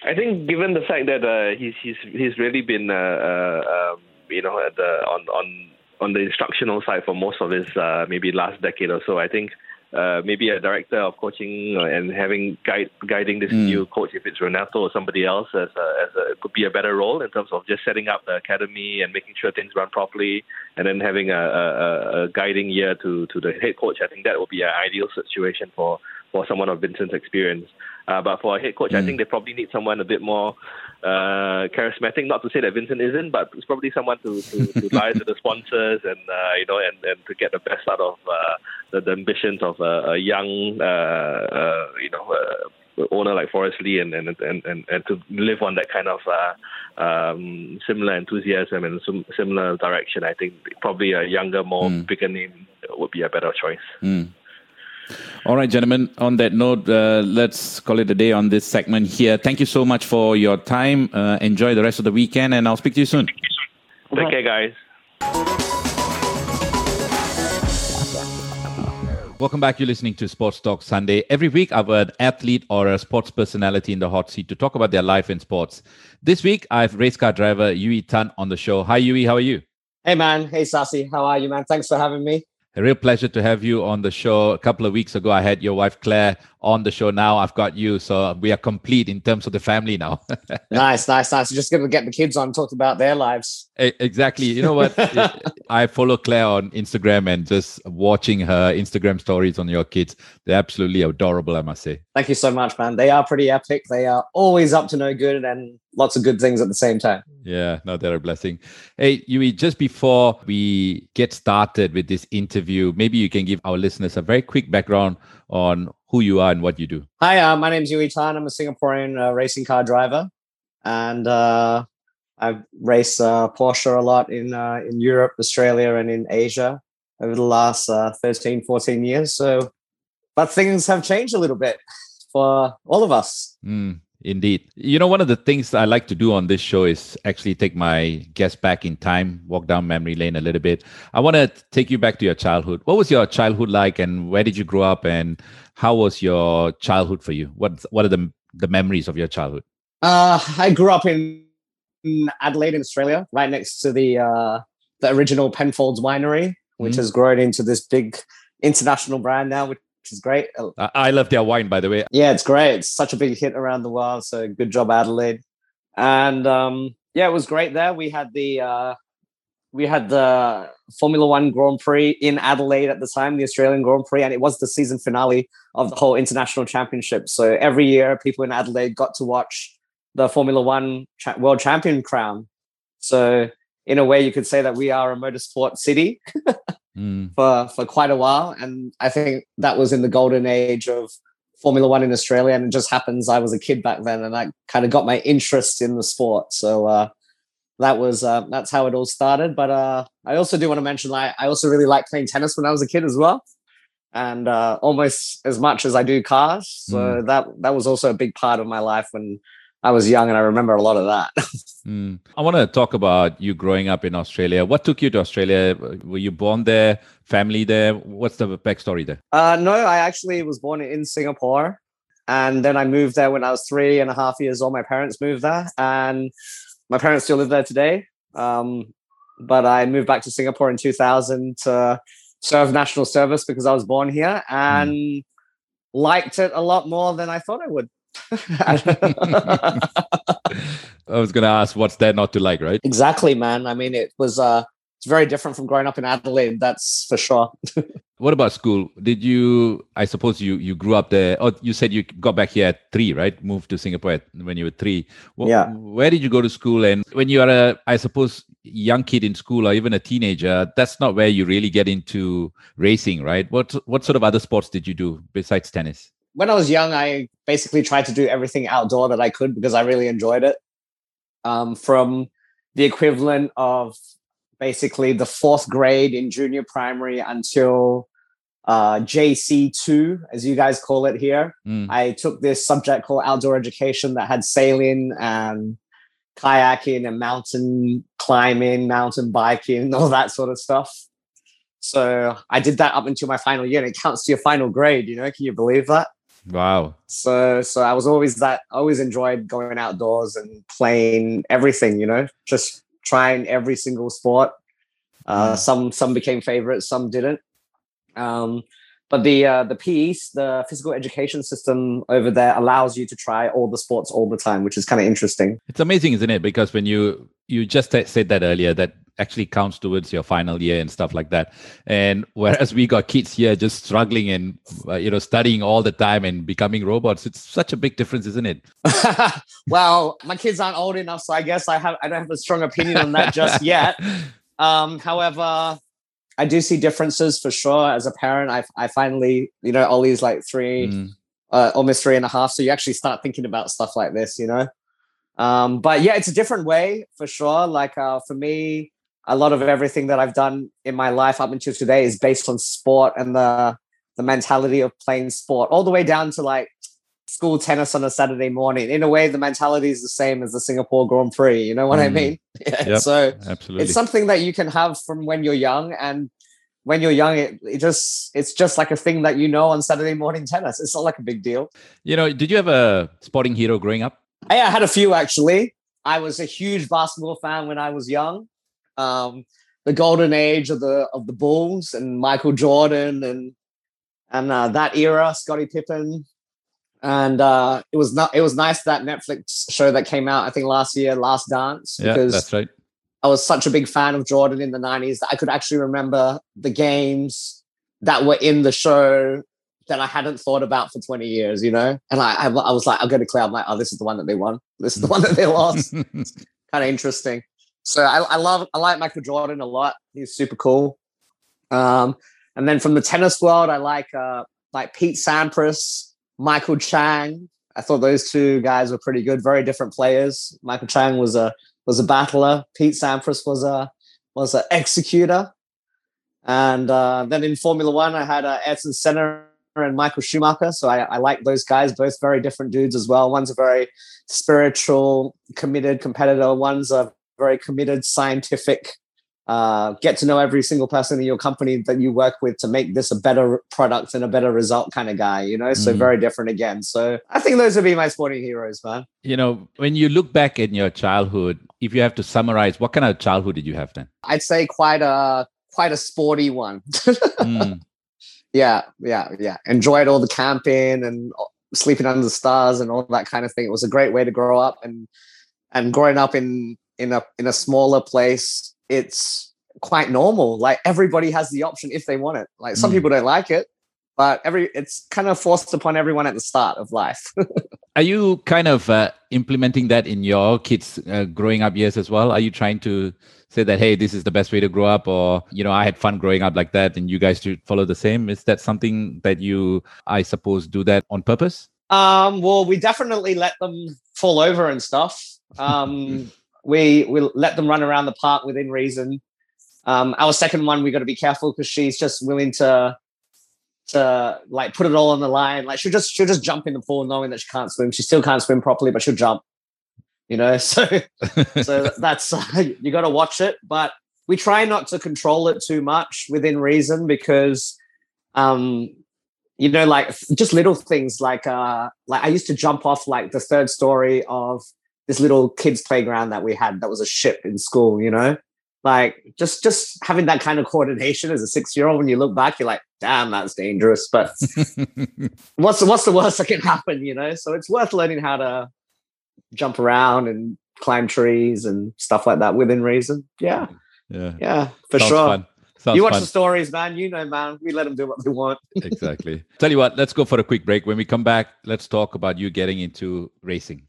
I think, given the fact that uh, he's he's he's really been, uh, uh, um, you know, the, on on on the instructional side for most of his maybe last decade or so, I think uh, maybe a director of coaching and having guide, guiding this mm. new coach, if it's Renato or somebody else, as a, as a, could be a better role in terms of just setting up the academy and making sure things run properly, and then having a, a, a guiding year to, to the head coach. I think that would be an ideal situation for, for someone of Vincent's experience. Uh, but for a head coach, mm. I think they probably need someone a bit more uh, charismatic. Not to say that Vincent isn't, but it's probably someone to, to, to lie to the sponsors and uh, you know and, and to get the best out of uh, the, the ambitions of a, a young uh, uh, you know uh, owner like Forrest Li and and, and, and, and to live on that kind of uh, um, similar enthusiasm and some similar direction. I think probably a younger, more mm. bigger name would be a better choice. Mm. All right, gentlemen. On that note, uh, let's call it a day on this segment here. Thank you so much for your time. Uh, enjoy the rest of the weekend, and I'll speak to you soon. Take care, guys. Welcome back. You're listening to Sports Talk Sunday. Every week, I've an athlete or a sports personality in the hot seat to talk about their life in sports. This week, I have race car driver Yui Tan on the show. Hi, Yui. How are you? Hey, man. Hey, Sassy. How are you, man? Thanks for having me. A real pleasure to have you on the show. A couple of weeks ago, I had your wife Claire on the show. Now I've got you, so we are complete in terms of the family now. nice, nice, nice. Just going to get the kids on, talk about their lives. Exactly. You know what? I follow Claire on Instagram and just watching her Instagram stories on your kids. They're absolutely adorable, I must say. Thank you so much, man. They are pretty epic. They are always up to no good and lots of good things at the same time. Yeah, no, they're a blessing. Hey, Yui, just before we get started with this interview, maybe you can give our listeners a very quick background on who you are and what you do. Hi, uh, my name is Yui Tan. I'm a Singaporean uh, racing car driver, and uh, I race uh, Porsche a lot in uh, in Europe, Australia, and in Asia over the last uh, 13, 14 years. So, but things have changed a little bit for all of us. Mm. Indeed. You know, one of the things I like to do on this show is actually take my guests back in time, walk down memory lane a little bit. I want to take you back to your childhood. What was your childhood like and where did you grow up and how was your childhood for you? What what are the the memories of your childhood? Uh, I grew up in Adelaide, in Australia, right next to the uh, the original Penfolds Winery, which Mhm. has grown into this big international brand now, which is great. I, I love their wine, by the way. Yeah, it's great. It's such a big hit around the world. So good job, Adelaide. And um, yeah, it was great there. We had the uh, we had the Formula One Grand Prix in Adelaide at the time, the Australian Grand Prix, and it was the season finale of the whole international championship. So every year, people in Adelaide got to watch the Formula One cha- World Champion crown. So in a way, you could say that we are a motorsport city Mm. for for quite a while, and I think that was in the golden age of Formula One in Australia. And it just happens I was a kid back then, and I kind of got my interest in the sport. So uh, that was uh, that's how it all started. But uh, I also do want to mention like I also really liked playing tennis when I was a kid as well, and uh, almost as much as I do cars. So that that was also a big part of my life when I was young, and I remember a lot of that. Mm. I want to talk about you growing up in Australia. What took you to Australia? Were you born there? Family there? What's the backstory there? Uh, no, I actually was born in Singapore, and then I moved there when I was three and a half years old. My parents moved there, and my parents still live there today. Um, but I moved back to Singapore in 2000 to serve national service because I was born here and liked it a lot more than I thought I would. I was going to ask, what's there not to like, right? exactly, man. I mean, it was uh, it's very different from growing up in Adelaide. That's for sure. What about school? Did you? I suppose you you grew up there. Oh, you said you got back here at three, right? Moved to Singapore at, when you were three. Wh- Yeah. Where did you go to school? And when you are a, I suppose, young kid in school or even a teenager, that's not where you really get into racing, right? What what sort of other sports did you do besides tennis? When I was young, I basically tried to do everything outdoor that I could because I really enjoyed it. Um, from the equivalent of basically the fourth grade in junior primary until uh, JC2, as you guys call it here. Mm. I took this subject called outdoor education that had sailing and kayaking and mountain climbing, mountain biking, all that sort of stuff. So I did that up until my final year, and it counts to your final grade. You know, can you believe that? Wow. So, so I was always that. I always enjoyed going outdoors and playing everything. You know, just trying every single sport. Uh, Mm. Some some became favorites, some didn't. Um, but the uh, the PE, the physical education system over there, allows you to try all the sports all the time, which is kind of interesting. It's amazing, isn't it? Because when you you just said that earlier, that actually counts towards your final year and stuff like that. And whereas we got kids here just struggling and uh, you know studying all the time and becoming robots, it's such a big difference, isn't it? well, my kids aren't old enough, so I guess I have I don't have a strong opinion on that just yet. Um, however, I do see differences for sure. As a parent, I I finally, you know, Ollie's like three, Mm. uh, almost three and a half. So you actually start thinking about stuff like this, you know. Um, but yeah, it's a different way for sure. Like uh, for me, a lot of everything that I've done in my life up until today is based on sport and the the mentality of playing sport, all the way down to like school tennis on a Saturday morning. In a way, the mentality is the same as the Singapore Grand Prix. You know what I Mm. mean? Yeah. Yep. So Absolutely. it's something that you can have from when you're young and when you're young it, it just it's just like a thing that you know on saturday morning tennis it's not like a big deal you know, did you have a sporting hero growing up? Hey, i had a few actually i was a huge basketball fan when i was young um the golden age of the of the bulls and michael jordan and and uh, that era scottie pippen and uh it was not it was nice that netflix show that came out i think last year last dance Yeah, because that's right. I was such a big fan of Jordan in the 90s that I could actually remember the games that were in the show that I hadn't thought about for 20 years, you know? And I, I, I was like, I'll go to Claire. I'm like, oh, this is the one that they won. This is the one that they lost. kind of interesting. So I, I love, I like Michael Jordan a lot. He's super cool. Um, and then from the tennis world, I like, uh, like Pete Sampras, Michael Chang. I thought those two guys were pretty good, very different players. Michael Chang was a, was a battler. Pete Sampras was a was an executor. And uh, then in Formula One, I had uh, Ayrton Senna and Michael Schumacher. So I, I like those guys, both very different dudes as well. One's a very spiritual, committed competitor. One's a very committed, scientific. Uh, get to know every single person in your company that you work with to make this a better product and a better result kind of guy, you know? So Mhm. very different again. So I think those would be my sporting heroes, man. you know, when you look back in your childhood, if you have to summarize, what kind of childhood did you have then? I'd say quite a quite a sporty one. mm. Yeah, yeah, yeah. Enjoyed all the camping and sleeping under the stars and all that kind of thing. It was a great way to grow up and and growing up in in a in a smaller place, it's quite normal. Like everybody has the option if they want it. Like some mm. people don't like it, but every it's kind of forced upon everyone at the start of life. Are you kind of uh, implementing that in your kids' uh, growing up years as well? Are you trying to say that hey, this is the best way to grow up, or you know, I had fun growing up like that, and you guys should follow the same? Is that something that you, I suppose, do that on purpose? Um, well, we definitely let them fall over and stuff. Um, we we let them run around the park within reason. Um, our second one, we got to be careful because she's just willing to to like put it all on the line. Like she'll just she'll just jump in the pool knowing that she can't swim. She still can't swim properly, but she'll jump. You know, so so that's uh, you got to watch it. But we try not to control it too much within reason because, um, you know, like just little things like uh, like I used to jump off like the third story of this little kids playground that we had that was a ship in school. You know, like just just having that kind of coordination as a six year old when you look back you're like damn that's dangerous but what's the, what's the worst that can happen you know? So it's worth learning how to jump around and climb trees and stuff like that within reason. Yeah. Yeah. Yeah for Sounds sure. fun. Sounds you watch fun. the stories, man. You know, man. We let them do what they want. exactly. Tell you what, let's go for a quick break. When we come back, let's talk about you getting into racing.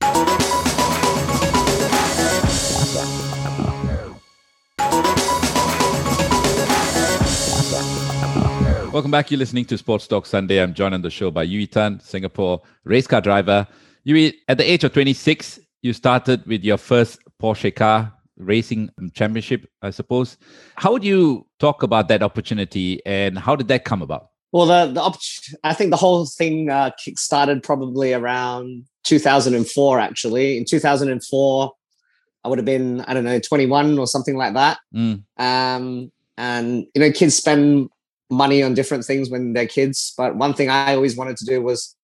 Welcome back. You're listening to Sports Talk Sunday. I'm joined on the show by Yui Tan, Singapore race car driver. Yui, at the age of 26, you started with your first Porsche car racing championship, I suppose. How would you talk about that opportunity and how did that come about? Well, the, the I think the whole thing uh, started probably around 2004, actually. In 2004, I would have been, I don't know, 21 or something like that. Mm. Um, and, you know, kids spend money on different things when they're kids. But one thing I always wanted to do was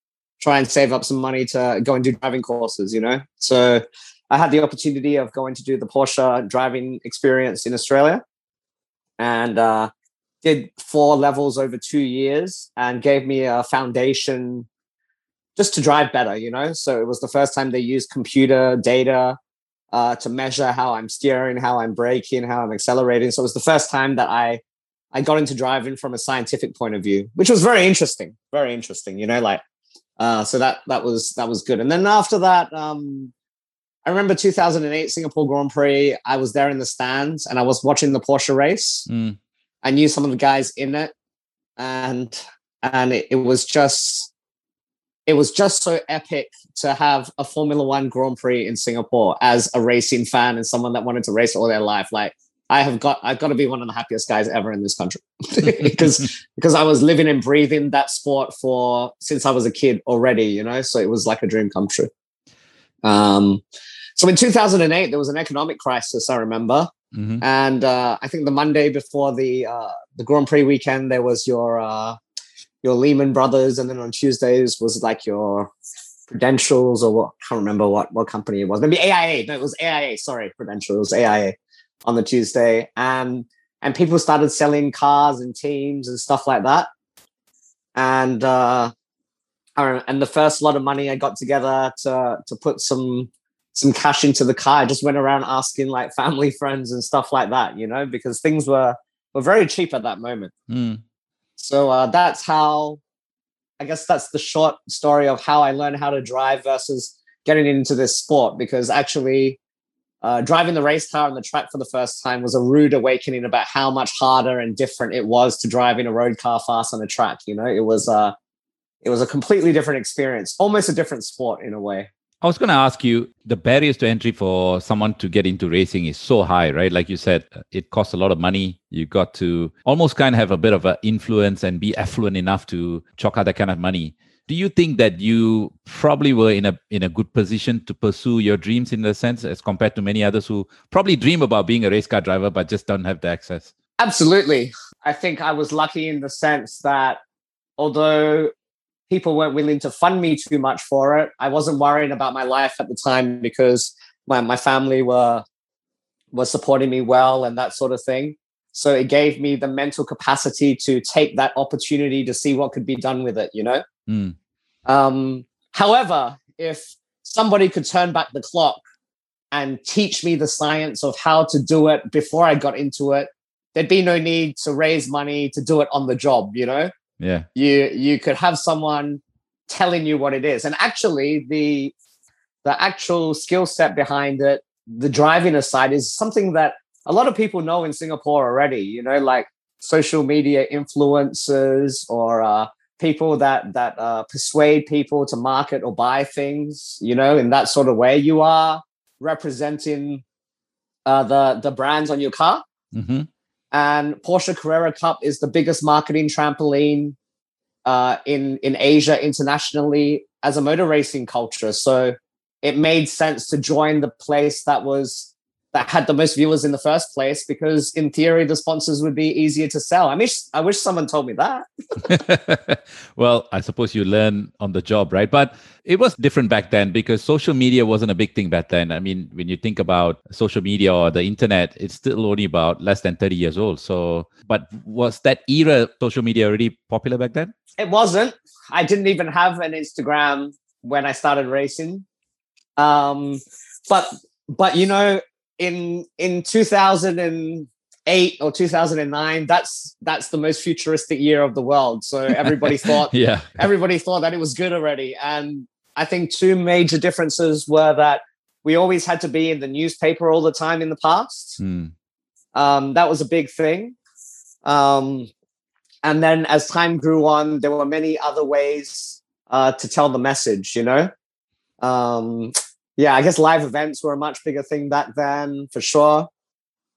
try and save up some money to go and do driving courses, you know? So I had the opportunity of going to do the Porsche driving experience in Australia and uh, did four levels over two years and gave me a foundation just to drive better, you know? So it was the first time they used computer data uh, to measure how I'm steering, how I'm braking, how I'm accelerating. So it was the first time that I I got into driving from a scientific point of view, which was very interesting. Very interesting, you know, like uh, so that that was that was good. And then after that, um, I remember 2008 Singapore Grand Prix. I was there in the stands and I was watching the Porsche race. Mm. I knew some of the guys in it, and and it, it was just it was just so epic to have a Formula One Grand Prix in Singapore as a racing fan and someone that wanted to race all their life. Like I have got I've got to be one of the happiest guys ever in this country because because I was living and breathing that sport for since I was a kid already, you know. So it was like a dream come true. Um, so in 2008 there was an economic crisis. I remember, mm-hmm. and uh, I think the Monday before the uh, the Grand Prix weekend there was your uh, your Lehman Brothers, and then on Tuesdays was like your Prudentials or what? I can't remember what what company it was. Maybe AIA. No, it was AIA. Sorry, Prudentials, AIA on the Tuesday, and and people started selling cars and teams and stuff like that. And uh, and the first lot of money I got together to to put some some cash into the car, I just went around asking like family friends and stuff like that, you know, because things were were very cheap at that moment. Mm. So uh, that's how I guess that's the short story of how I learned how to drive versus getting into this sport because actually uh, driving the race car on the track for the first time was a rude awakening about how much harder and different it was to driving a road car fast on a track. You know, it was uh, it was a completely different experience, almost a different sport in a way. I was going to ask you the barriers to entry for someone to get into racing is so high, right? Like you said, it costs a lot of money. You got to almost kind of have a bit of an influence and be affluent enough to chalk out that kind of money do you think that you probably were in a in a good position to pursue your dreams in a sense as compared to many others who probably dream about being a race car driver but just don't have the access absolutely i think i was lucky in the sense that although people weren't willing to fund me too much for it i wasn't worrying about my life at the time because my, my family were was supporting me well and that sort of thing. So it gave me the mental capacity to take that opportunity to see what could be done with it, you know? Mm. Um, however, if somebody could turn back the clock and teach me the science of how to do it before I got into it, there'd be no need to raise money to do it on the job, you know? Yeah. You you could have someone telling you what it is. And actually the the actual skill set behind it, the driving aside is something that a lot of people know in Singapore already, you know, like social media influencers or uh, people that that uh, persuade people to market or buy things, you know, in that sort of way. You are representing uh, the the brands on your car, hmm and Porsche Carrera Cup is the biggest marketing trampoline uh, in in Asia internationally as a motor racing culture. So it made sense to join the place that was that had the most viewers in the first place because in theory the sponsors would be easier to sell. I wish I wish someone told me that. well, I suppose you learn on the job, right? But it was different back then because social media wasn't a big thing back then. I mean, when you think about social media or the internet, it's still only about less than 30 years old. So, but was that era social media already popular back then? It wasn't. I didn't even have an Instagram when I started racing. Um, but but you know, in in 2008 or 2009, that's that's the most futuristic year of the world. So everybody thought Yeah. everybody thought that it was good already. And I think two major differences were that we always had to be in the newspaper all the time in the past. Mm. Um, that was a big thing. Um, and then as time grew on, there were many other ways uh, to tell the message, you know? Um, yeah, I guess live events were a much bigger thing back then for sure.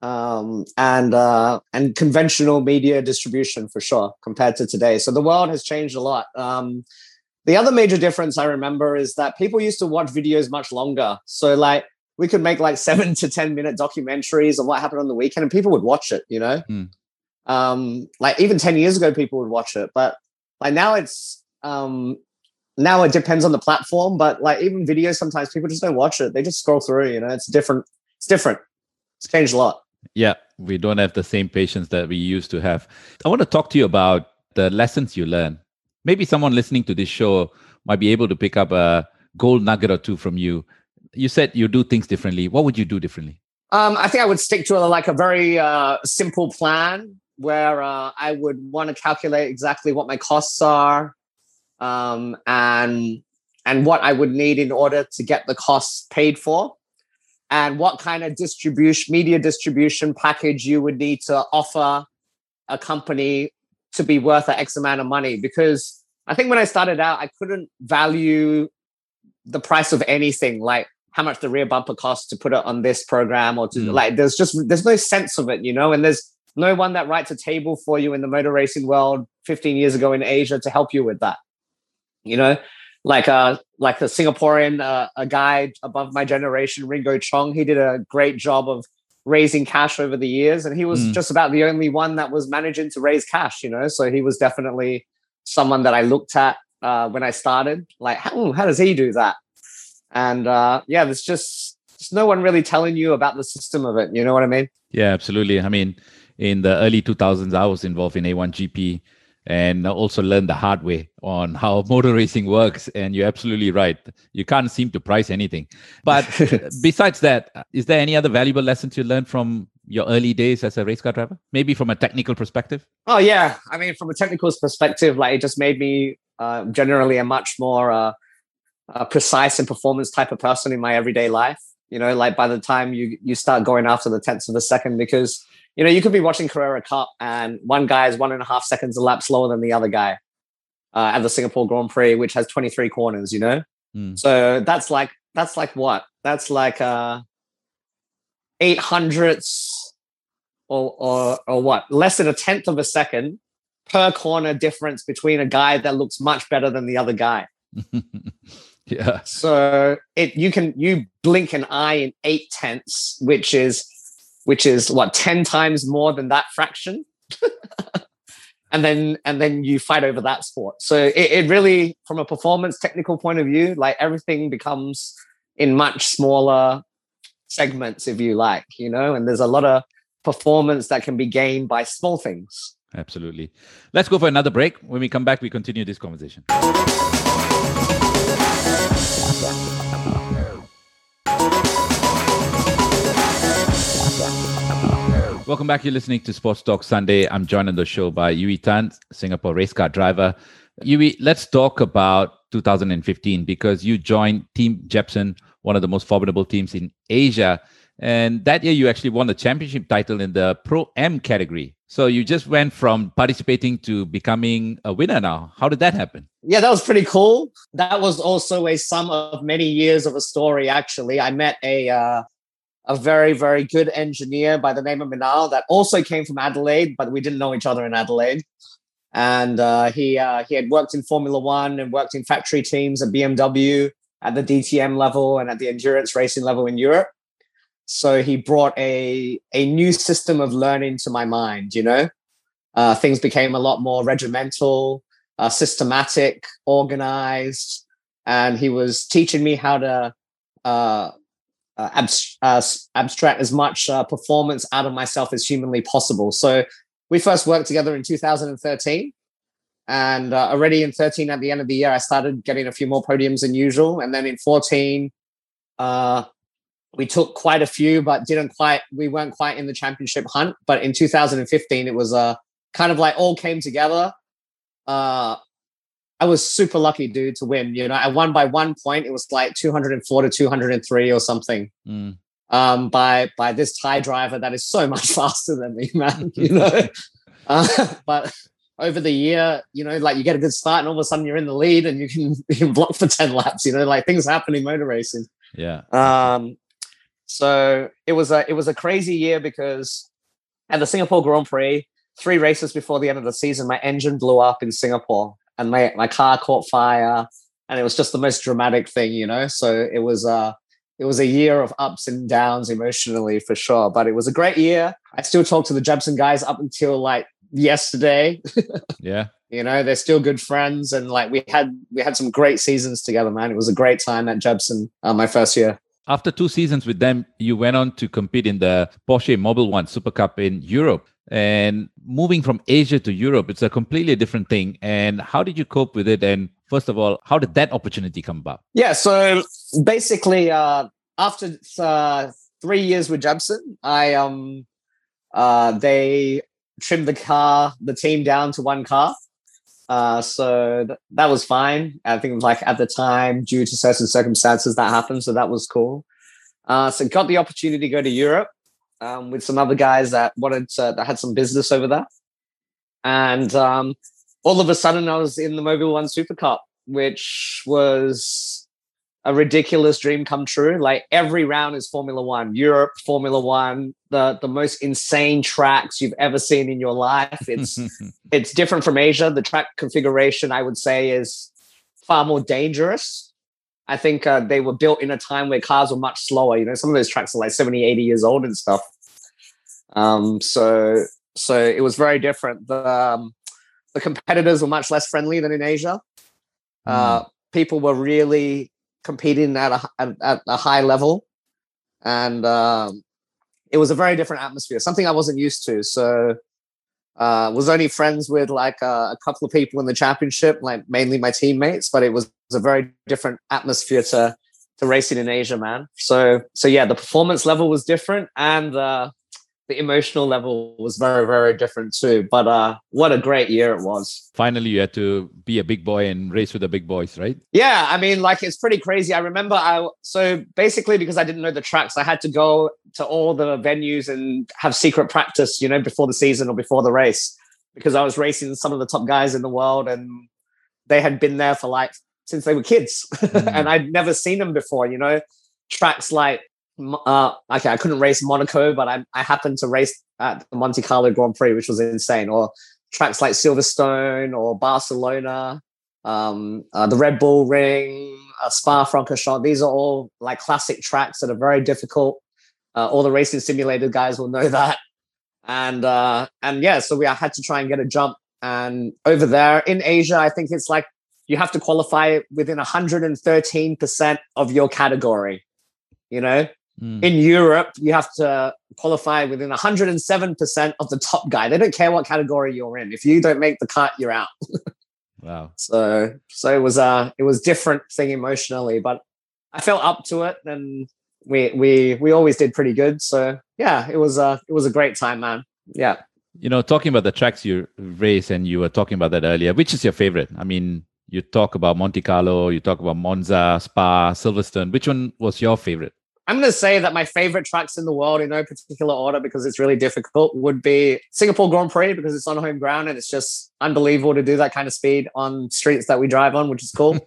Um, and uh, and conventional media distribution for sure compared to today. So the world has changed a lot. Um, the other major difference I remember is that people used to watch videos much longer. So like we could make like seven to ten minute documentaries of what happened on the weekend, and people would watch it. You know, Hmm. um, like even ten years ago, people would watch it, but like now it's um, now it depends on the platform. But like even videos, sometimes people just don't watch it; they just scroll through. You know, it's different. It's different. It's changed a lot. Yeah, we don't have the same patience that we used to have. I want to talk to you about the lessons you learn. Maybe someone listening to this show might be able to pick up a gold nugget or two from you. You said you do things differently. What would you do differently? Um, I think I would stick to a, like a very uh, simple plan where uh, I would want to calculate exactly what my costs are um, and and what I would need in order to get the costs paid for, and what kind of distribution, media distribution package you would need to offer a company to be worth a X amount of money. Because I think when I started out, I couldn't value the price of anything like how much the rear bumper costs to put it on this program or to Mm. like there's just there's no sense of it you know and there's no one that writes a table for you in the motor racing world 15 years ago in asia to help you with that you know like uh like the singaporean uh, a guy above my generation ringo chong he did a great job of raising cash over the years and he was Mm. just about the only one that was managing to raise cash you know so he was definitely someone that i looked at uh, when i started like how, how does he do that and uh, yeah, there's just there's no one really telling you about the system of it. You know what I mean? Yeah, absolutely. I mean, in the early 2000s, I was involved in A1GP and also learn the hard way on how motor racing works. And you're absolutely right. You can't seem to price anything. But besides that, is there any other valuable lessons you learned from your early days as a race car driver? Maybe from a technical perspective? Oh yeah, I mean, from a technical perspective, like it just made me uh, generally a much more uh, uh, precise and performance type of person in my everyday life. You know, like by the time you you start going after the tenths of a second, because you know you could be watching Carrera Cup and one guy is one and a half seconds a lap slower than the other guy uh, at the Singapore Grand Prix, which has 23 corners. You know, Mm. so that's like that's like what? That's like uh, eight hundredths or or or what? Less than a tenth of a second per corner difference between a guy that looks much better than the other guy. yeah. So it you can you blink an eye in eight tenths, which is which is what ten times more than that fraction. and then and then you fight over that sport. So it, it really, from a performance technical point of view, like everything becomes in much smaller segments, if you like, you know, and there's a lot of performance that can be gained by small things. Absolutely. Let's go for another break. When we come back, we continue this conversation. Welcome back. You're listening to Sports Talk Sunday. I'm joined on the show by Yui Tan, Singapore race car driver. Yui, let's talk about 2015 because you joined Team Jebsen, one of the most formidable teams in Asia. And that year, you actually won the championship title in the Pro-Am category. So you just went from participating to becoming a winner now. How did that happen? Yeah, that was pretty cool. That was also a sum of many years of a story, actually. I met a uh, a very, very good engineer by the name of Minal that also came from Adelaide, but we didn't know each other in Adelaide. And uh, he uh, he had worked in Formula One and worked in factory teams at BMW at the DTM level and at the endurance racing level in Europe. So he brought a a new system of learning to my mind. You know, uh, things became a lot more regimental, uh, systematic, organized, and he was teaching me how to uh, abs- uh, abstract as much uh, performance out of myself as humanly possible. So we first worked together in 2013. And uh, already in 13, at the end of the year, I started getting a few more podiums than usual. And then in 14, uh, we took quite a few, but didn't quite, we weren't quite in the championship hunt. But in 2015, it was uh, kind of like all came together. I was super lucky, dude, to win. You know, I won by one point. It was like 204 to 203 or something. Mm. Um, by by this Thai driver that is so much faster than me, man. You know, uh, but over the year, you know, like you get a good start, and all of a sudden you're in the lead, and you can you can block for ten laps. You know, like things happen in motor racing. Yeah. Um. So it was a it was a crazy year because at the Singapore Grand Prix, three races before the end of the season, my engine blew up in Singapore and my, my car caught fire and it was just the most dramatic thing, you know? So it was, uh, it was a year of ups and downs emotionally for sure, but it was a great year. I still talk to the Jebsen guys up until like yesterday. yeah. You know, they're still good friends. And like we had, we had some great seasons together, man. It was a great time at Jebsen, uh, my first year. After two seasons with them, you went on to compete in the Porsche Mobil One Super Cup in Europe. And moving from Asia to Europe, it's a completely different thing. And how did you cope with it? And first of all, how did that opportunity come about? Yeah, so basically, uh, after uh, three years with Jebsen, I um, uh, they trimmed the car, the team down to one car. Uh, so th- that was fine. I think like at the time, due to certain circumstances, that happened. So that was cool. Uh, so got the opportunity to go to Europe um, with some other guys that wanted to, that had some business over there. And um, all of a sudden, I was in the Mobil One Super Cup, which was a ridiculous dream come true. Like every round is Formula One, Europe, Formula One, the the most insane tracks you've ever seen in your life. It's it's different from Asia. The track configuration, I would say, is far more dangerous I think uh, they were built in a time where cars were much slower. You know, some of those tracks are like 70, 80 years old and stuff. Um, so so it was very different. The um, the competitors were much less friendly than in Asia. Mm. Uh, people were really competing at a at, at a high level, and um, it was a very different atmosphere. Something I wasn't used to. So uh, was only friends with like uh, a couple of people in the championship, like mainly my teammates, but it was, a very different atmosphere to to racing in Asia, man. So so yeah, the performance level was different, and uh, the emotional level was very very different too but uh what a great year it was. Finally you had to be a big boy and race with the big boys right? Yeah i mean like it's pretty crazy. I remember i so basically because i didn't know the tracks i had to go to all the venues and have secret practice you know before the season or before the race because i was racing some of the top guys in the world and they had been there for like since they were kids. Mm. and i'd never seen them before you know? Tracks like uh, okay, I couldn't race Monaco, but I, I happened to race at the Monte Carlo Grand Prix, which was insane. Or tracks like Silverstone or Barcelona, um, uh, the Red Bull Ring, uh, Spa Francorchamps. These are all like classic tracks that are very difficult. Uh, all the racing simulator guys will know that. And uh, and yeah, so we I had to try and get a jump. And over there in Asia, I think it's like you have to qualify within 113% of your category. You know, Mm. In Europe, you have to qualify within 107% of the top guy. They don't care what category you're in. If you don't make the cut, you're out. wow. So so it was uh it was different thing emotionally, but I felt up to it and we we we always did pretty good. So yeah, it was uh it was a great time, man. Yeah. You know, talking about the tracks you race and you were talking about that earlier, which is your favorite? I mean, you talk about Monte Carlo, you talk about Monza, Spa, Silverstone. Which one was your favorite? I'm going to say that my favorite tracks in the world, in no particular order, because it's really difficult, would be Singapore Grand Prix because it's on home ground and it's just unbelievable to do that kind of speed on streets that we drive on, which is cool.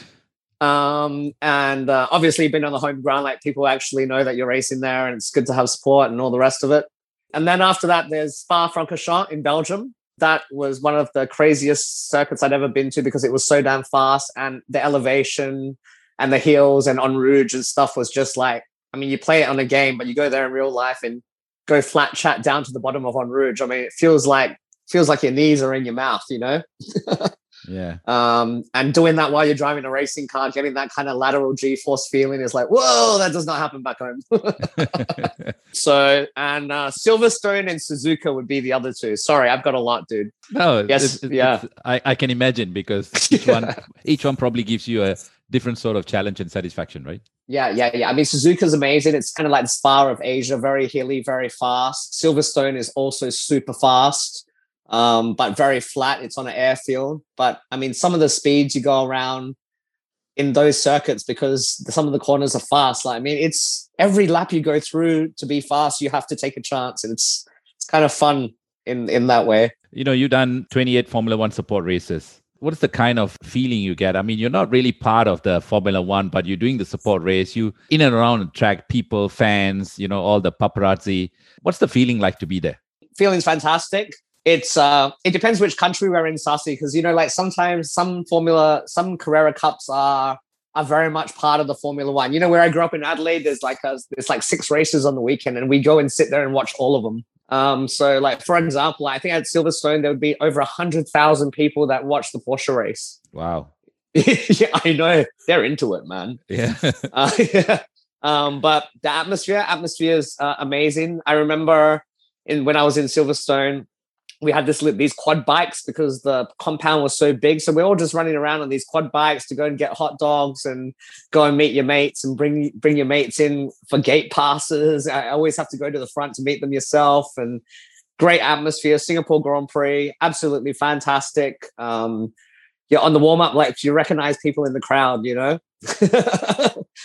um, and uh, obviously, being on the home ground, like people actually know that you're racing there, and it's good to have support and all the rest of it. And then after that, there's Spa-Francorchamps in Belgium, that was one of the craziest circuits I'd ever been to because it was so damn fast and the elevation and the hills and Eau Rouge and stuff was just like, I mean, you play it on a game, but you go there in real life and go flat chat down to the bottom of Eau Rouge. I mean, it feels like feels like your knees are in your mouth, you know? Yeah. Um, and doing that while you're driving a racing car, getting that kind of lateral G force feeling is like, whoa, that does not happen back home. so, and uh, Silverstone and Suzuka would be the other two. Sorry, I've got a lot, dude. No, yes, it's, it's, yeah. I, I can imagine because each one, each one probably gives you a different sort of challenge and satisfaction, right? Yeah, yeah, yeah. I mean, Suzuka's amazing. It's kind of like the Spa of Asia, very hilly, very fast. Silverstone is also super fast um, but very flat. It's on an airfield. But I mean, some of the speeds you go around in those circuits because some of the corners are fast. Like I mean, it's every lap you go through to be fast, you have to take a chance, and it's it's kind of fun in in that way. You know, you've done 28 Formula One support races. What is the kind of feeling you get? I mean, you're not really part of the Formula One, but you're doing the support race. You in and around the track, people, fans, you know, all the paparazzi. What's the feeling like to be there? Feeling's fantastic it's uh it depends which country we're in sassy because you know like sometimes some formula some carrera cups are are very much part of the formula one. You know where i grew up in adelaide there's like a, there's like six races on the weekend and we go and sit there and watch all of them. Um so like for example i think at silverstone there would be over a hundred thousand people that watch the porsche race. Wow. Yeah i know. They're into it man. Yeah, uh, yeah. um but the atmosphere atmosphere is uh, amazing. I remember in when i was in silverstone we had this these quad bikes because the compound was so big. So we're all just running around on these quad bikes to go and get hot dogs and go and meet your mates and bring bring your mates in for gate passes. I always have to go to the front to meet them yourself and great atmosphere. Singapore Grand Prix, absolutely fantastic. Um, you're on the warm up, like you recognize people in the crowd, you know.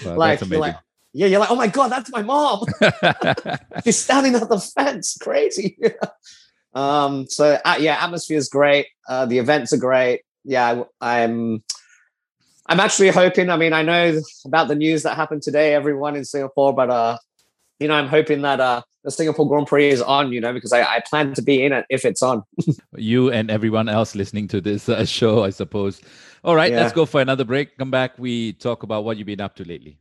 wow, like, like, yeah, you're like, oh my god, that's my mom. She's standing at the fence, crazy. Um, so uh, yeah, atmosphere is great. Uh, the events are great. Yeah, I, I'm. I'm actually hoping. I mean, I know about the news that happened today. Everyone in Singapore, but uh, you know, I'm hoping that uh, the Singapore Grand Prix is on. You know, because I, I plan to be in it if it's on. you and everyone else listening to this uh, show, I suppose. All right, yeah. let's go for another break. Come back. We talk about what you've been up to lately.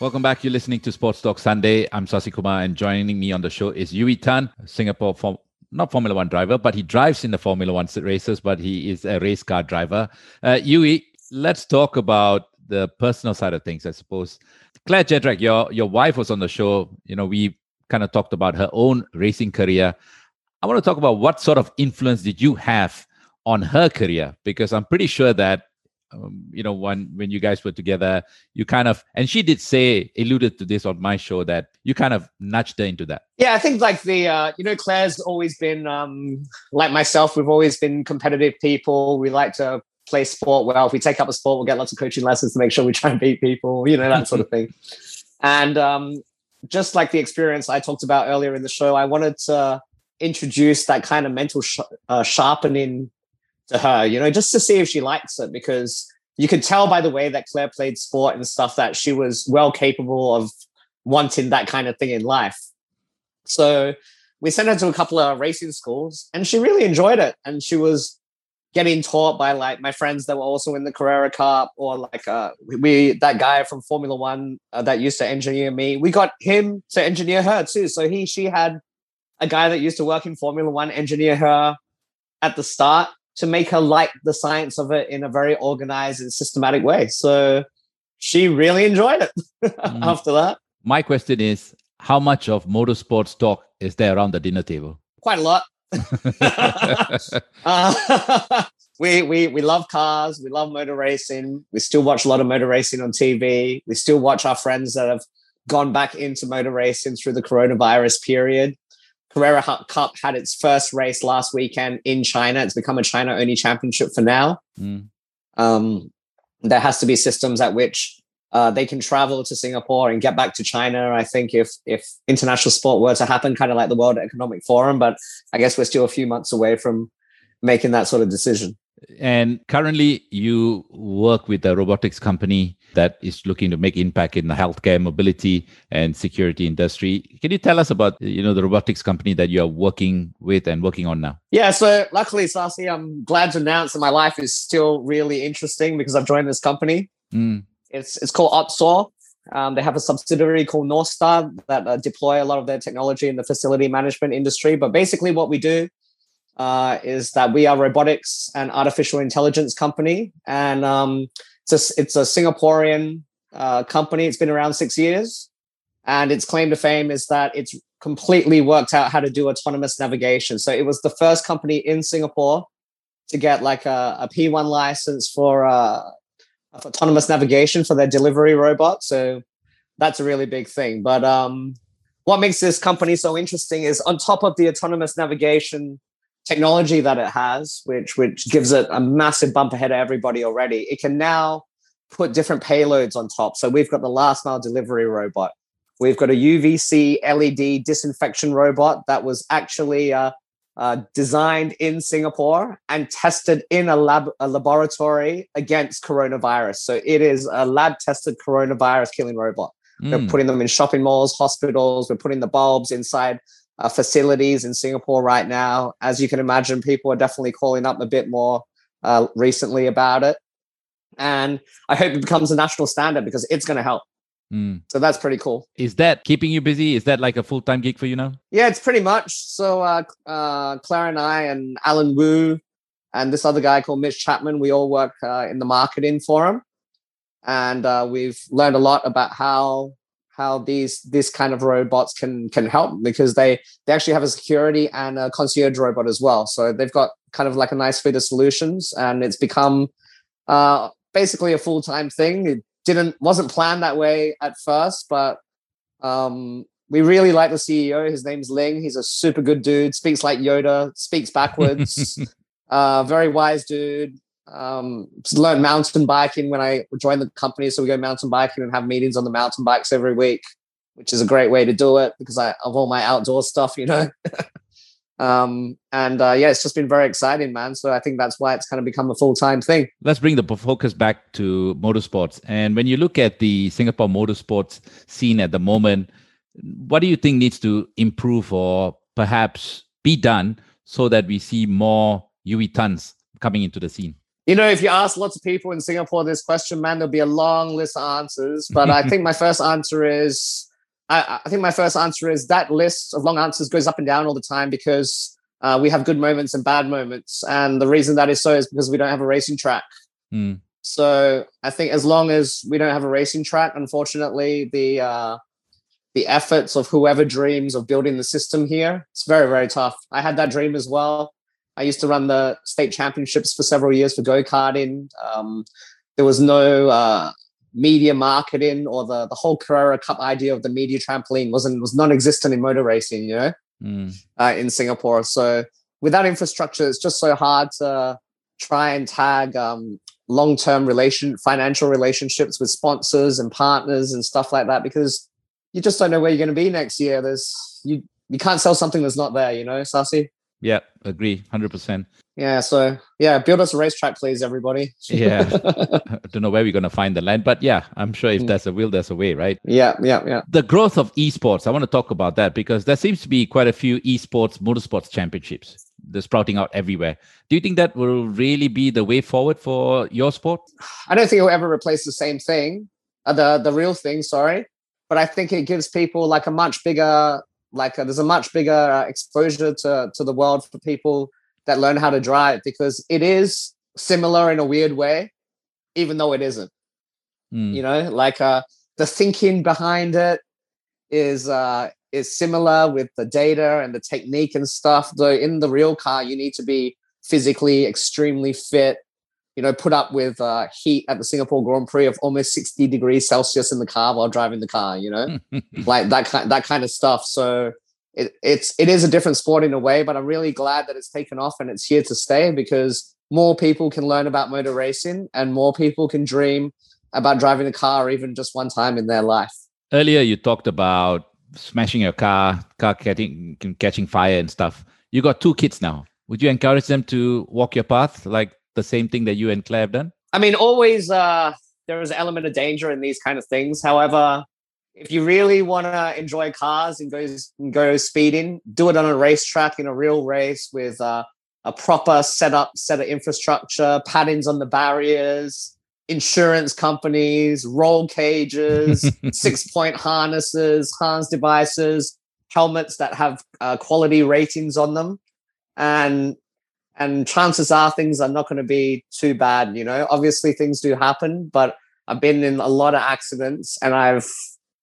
Welcome back. You're listening to Sports Talk Sunday. I'm Sasi Kumar, and joining me on the show is Yuey Tan, Singapore form, not Formula One driver, but he drives in the Formula One races, but he is a race car driver. Uh, Yuey, let's talk about the personal side of things, I suppose. Claire Jedrick, your your wife was on the show. You know, we kind of talked about her own racing career. I want to talk about what sort of influence did you have on her career? Because I'm pretty sure that um, you know when when you guys were together you kind of and she did say alluded to this on my show that you kind of nudged her into that. Yeah i think like the uh, you know claire's always been um, like myself we've always been competitive people. We like to play sport well. If we take up a sport we'll get lots of coaching lessons to make sure we try and beat people you know that sort of thing. And um, just like the experience i talked about earlier in the show i wanted to introduce that kind of mental sh- uh, sharpening to her, you know, just to see if she likes it because you could tell by the way that Claire played sport and stuff that she was well capable of wanting that kind of thing in life. So we sent her to a couple of racing schools and she really enjoyed it. And she was getting taught by like my friends that were also in the Carrera Cup or like uh we that guy from Formula One uh, that used to engineer me. We got him to engineer her too. So he she had a guy that used to work in Formula One engineer her at the start to make her like the science of it in a very organized and systematic way. So she really enjoyed it mm. after that. My question is how much of motorsports talk is there around the dinner table? Quite a lot. uh, we, we we love cars. We love motor racing. We still watch a lot of motor racing on TV. We still watch our friends that have gone back into motor racing through the coronavirus period. Carrera Cup had its first race last weekend in China. It's become a China only championship for now. Mm. Um, there has to be systems at which uh, they can travel to Singapore and get back to China. I think if if international sport were to happen, kind of like the World Economic Forum, but I guess we're still a few months away from making that sort of decision. And currently, you work with a robotics company that is looking to make impact in the healthcare, mobility, and security industry. Can you tell us about you know the robotics company that you are working with and working on now? Yeah, so luckily, Sasi, I'm glad to announce that my life is still really interesting because I've joined this company. Mm. It's it's called OTSAW. Um, they have a subsidiary called Northstar that uh, deploy a lot of their technology in the facility management industry. But basically, what we do uh, is that we are robotics and artificial intelligence company, and um, it's a, it's a Singaporean uh, company. It's been around six years, and its claim to fame is that it's completely worked out how to do autonomous navigation. So it was the first company in Singapore to get like a, a P1 license for uh, autonomous navigation for their delivery robot. So that's a really big thing. But um, what makes this company so interesting is on top of the autonomous navigation technology that it has, which which gives it a massive bump ahead of everybody already, it can now put different payloads on top. So we've got the last mile delivery robot. We've got a UVC LED disinfection robot that was actually uh, uh, designed in Singapore and tested in a lab a laboratory against coronavirus. So it is a lab tested coronavirus killing robot. Mm. We're putting them in shopping malls, hospitals. We're putting the bulbs inside uh, facilities in Singapore right now. As you can imagine, people are definitely calling up a bit more uh, recently about it. And I hope it becomes a national standard because it's going to help. Mm. So that's pretty cool. Is that keeping you busy? Is that like a full time gig for you now? Yeah, it's pretty much. So uh, uh, Claire and I and Alan Wu and this other guy called Mitch Chapman, we all work uh, in the marketing forum, and uh, we've learned a lot about how how these this kind of robots can can help because they they actually have a security and a concierge robot as well. So they've got kind of like a nice suite of solutions, and it's become uh, basically a full time thing. It didn't wasn't planned that way at first, but um, we really like the CEO. His name's Ling. He's a super good dude. Speaks like Yoda. Speaks backwards. uh, very wise dude um, learned mountain biking when I joined the company. So we go mountain biking and have meetings on the mountain bikes every week, which is a great way to do it because I of all my outdoor stuff, you know. um, and uh, yeah, it's just been very exciting, man. So I think that's why it's kind of become a full time thing. Let's bring the focus back to motorsports. And when you look at the Singapore motorsports scene at the moment, what do you think needs to improve or perhaps be done so that we see more Yuey Tans coming into the scene? You know, if you ask lots of people in Singapore this question, man, there'll be a long list of answers. But I think my first answer is I, I, think my first answer is that list of long answers goes up and down all the time because uh, we have good moments and bad moments. And the reason that is so is because we don't have a racing track. Mm. So I think as long as we don't have a racing track, unfortunately, the uh, the efforts of whoever dreams of building the system here, it's very, very tough. I had that dream as well. I used to run the state championships for several years for go karting. Um, there was no uh, media marketing or the the whole Carrera Cup idea of the media trampoline wasn't was non-existent in motor racing. You know, mm. uh, in Singapore. So without infrastructure, it's just so hard to try and tag um, long-term relation financial relationships with sponsors and partners and stuff like that because you just don't know where you're going to be next year. There's you you can't sell something that's not there. You know, Sasi. Yeah, agree, hundred percent. Yeah, so yeah, build us a racetrack, please, everybody. yeah, I don't know where we're gonna find the land, but yeah, I'm sure if mm. there's a will, there's a way, right? Yeah, yeah, yeah. The growth of esports, I want to talk about that because there seems to be quite a few esports, motorsports championships. They're sprouting out everywhere. Do you think that will really be the way forward for your sport? I don't think it will ever replace the same thing, uh, the the real thing. Sorry, but I think it gives people like a much bigger like uh, there's a much bigger uh, exposure to to the world for people that learn how to drive because it is similar in a weird way, even though it isn't. Mm. You know, like uh, the thinking behind it is uh, is similar with the data and the technique and stuff. Though in the real car, you need to be physically extremely fit. You know, put up with uh, heat at the Singapore Grand Prix of almost sixty degrees Celsius in the car while driving the car. You know, like that kind that kind of stuff. So it, it's it is a different sport in a way, but I'm really glad that it's taken off and it's here to stay because more people can learn about motor racing and more people can dream about driving a car even just one time in their life. Earlier, you talked about smashing your car, car catching catching fire and stuff. You got two kids now. Would you encourage them to walk your path, like the same thing that you and Claire have done? I mean, always uh, there is an element of danger in these kind of things. However, if you really want to enjoy cars and go and go speeding, do it on a racetrack in a real race with uh, a proper setup, set of infrastructure, paddings on the barriers, insurance companies, roll cages, six point harnesses, harness devices, helmets that have uh, quality ratings on them, and and chances are things are not going to be too bad. You know, obviously things do happen, but I've been in a lot of accidents, and I've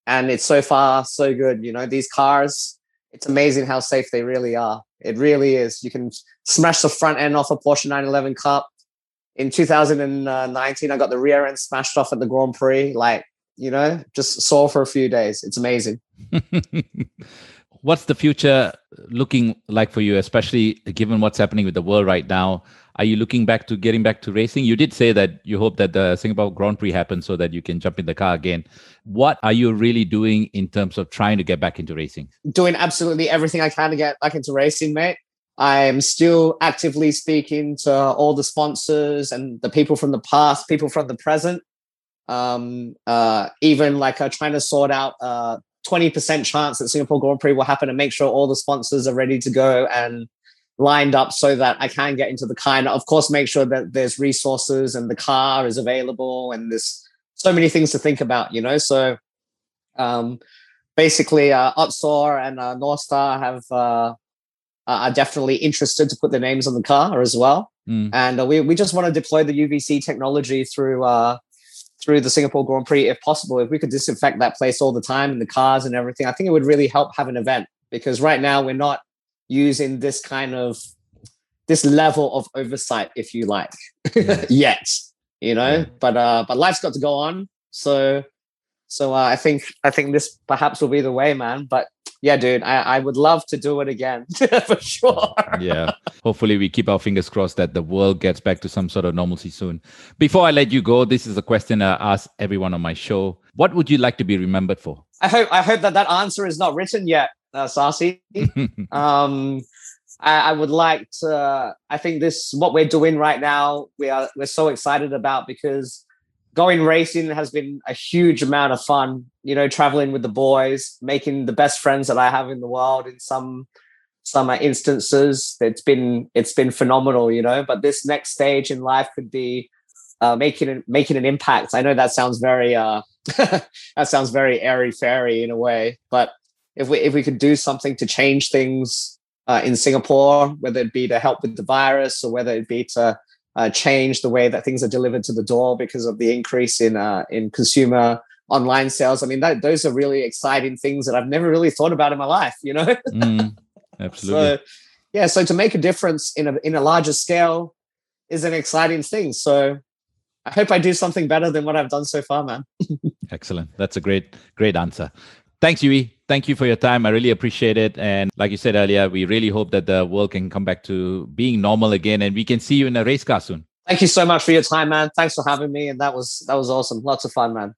and it's so far so good. You know, these cars, it's amazing how safe they really are. It really is. You can smash the front end off a Porsche 911 Cup in 2019, I got the rear end smashed off at the Grand Prix. Like, you know, just saw for a few days. It's amazing. what's the future looking like for you, especially given what's happening with the world right now? Are you looking back to getting back to racing? You did say that you hope that the Singapore Grand Prix happens so that you can jump in the car again. What are you really doing in terms of trying to get back into racing? Doing absolutely everything I can to get back into racing, mate. I'm still actively speaking to all the sponsors and the people from the past, people from the present. Um, uh, even like uh, trying to sort out uh, 20% chance that Singapore Grand Prix will happen and make sure all the sponsors are ready to go and lined up so that I can get into the car. And of course, make sure that there's resources and the car is available and there's so many things to think about, you know? So um, basically, uh, OTSAW and uh, North Star have uh, are definitely interested to put their names on the car as well. Mm. And uh, we, we just want to deploy the UVC technology through uh, through the Singapore Grand Prix if possible. If we could disinfect that place all the time and the cars and everything, I think it would really help have an event because right now we're not using this kind of this level of oversight, if you like, yeah. yet. You know, yeah. but uh, but life's got to go on. So so uh, I think I think this perhaps will be the way, man. But yeah, dude, I, I would love to do it again for sure. yeah. Hopefully, we keep our fingers crossed that the world gets back to some sort of normalcy soon. Before I let you go, this is a question I ask everyone on my show. What would you like to be remembered for? I hope I hope that that answer is not written yet, uh, Sasi. um, I, I, would like to. I think this what we're doing right now. We are we're so excited about because going racing has been a huge amount of fun. You know, traveling with the boys, making the best friends that I have in the world. In some some instances, it's been it's been phenomenal. You know, but this next stage in life could be uh, making an, making an impact. I know that sounds very uh, that sounds very airy fairy in a way, but if we if we could do something to change things uh, in Singapore, whether it be to help with the virus or whether it be to uh, change the way that things are delivered to the door because of the increase in uh, in consumer online sales. I mean, that, those are really exciting things that I've never really thought about in my life. You know, mm, absolutely. so, yeah, so to make a difference in a in a larger scale is an exciting thing. So I hope I do something better than what I've done so far, man. Excellent. That's a great great answer. Thanks, Yuey. Thank you for your time. I really appreciate it. And like you said earlier, we really hope that the world can come back to being normal again and we can see you in a race car soon. Thank you so much for your time, man. Thanks for having me. And that was that was awesome. Lots of fun, man.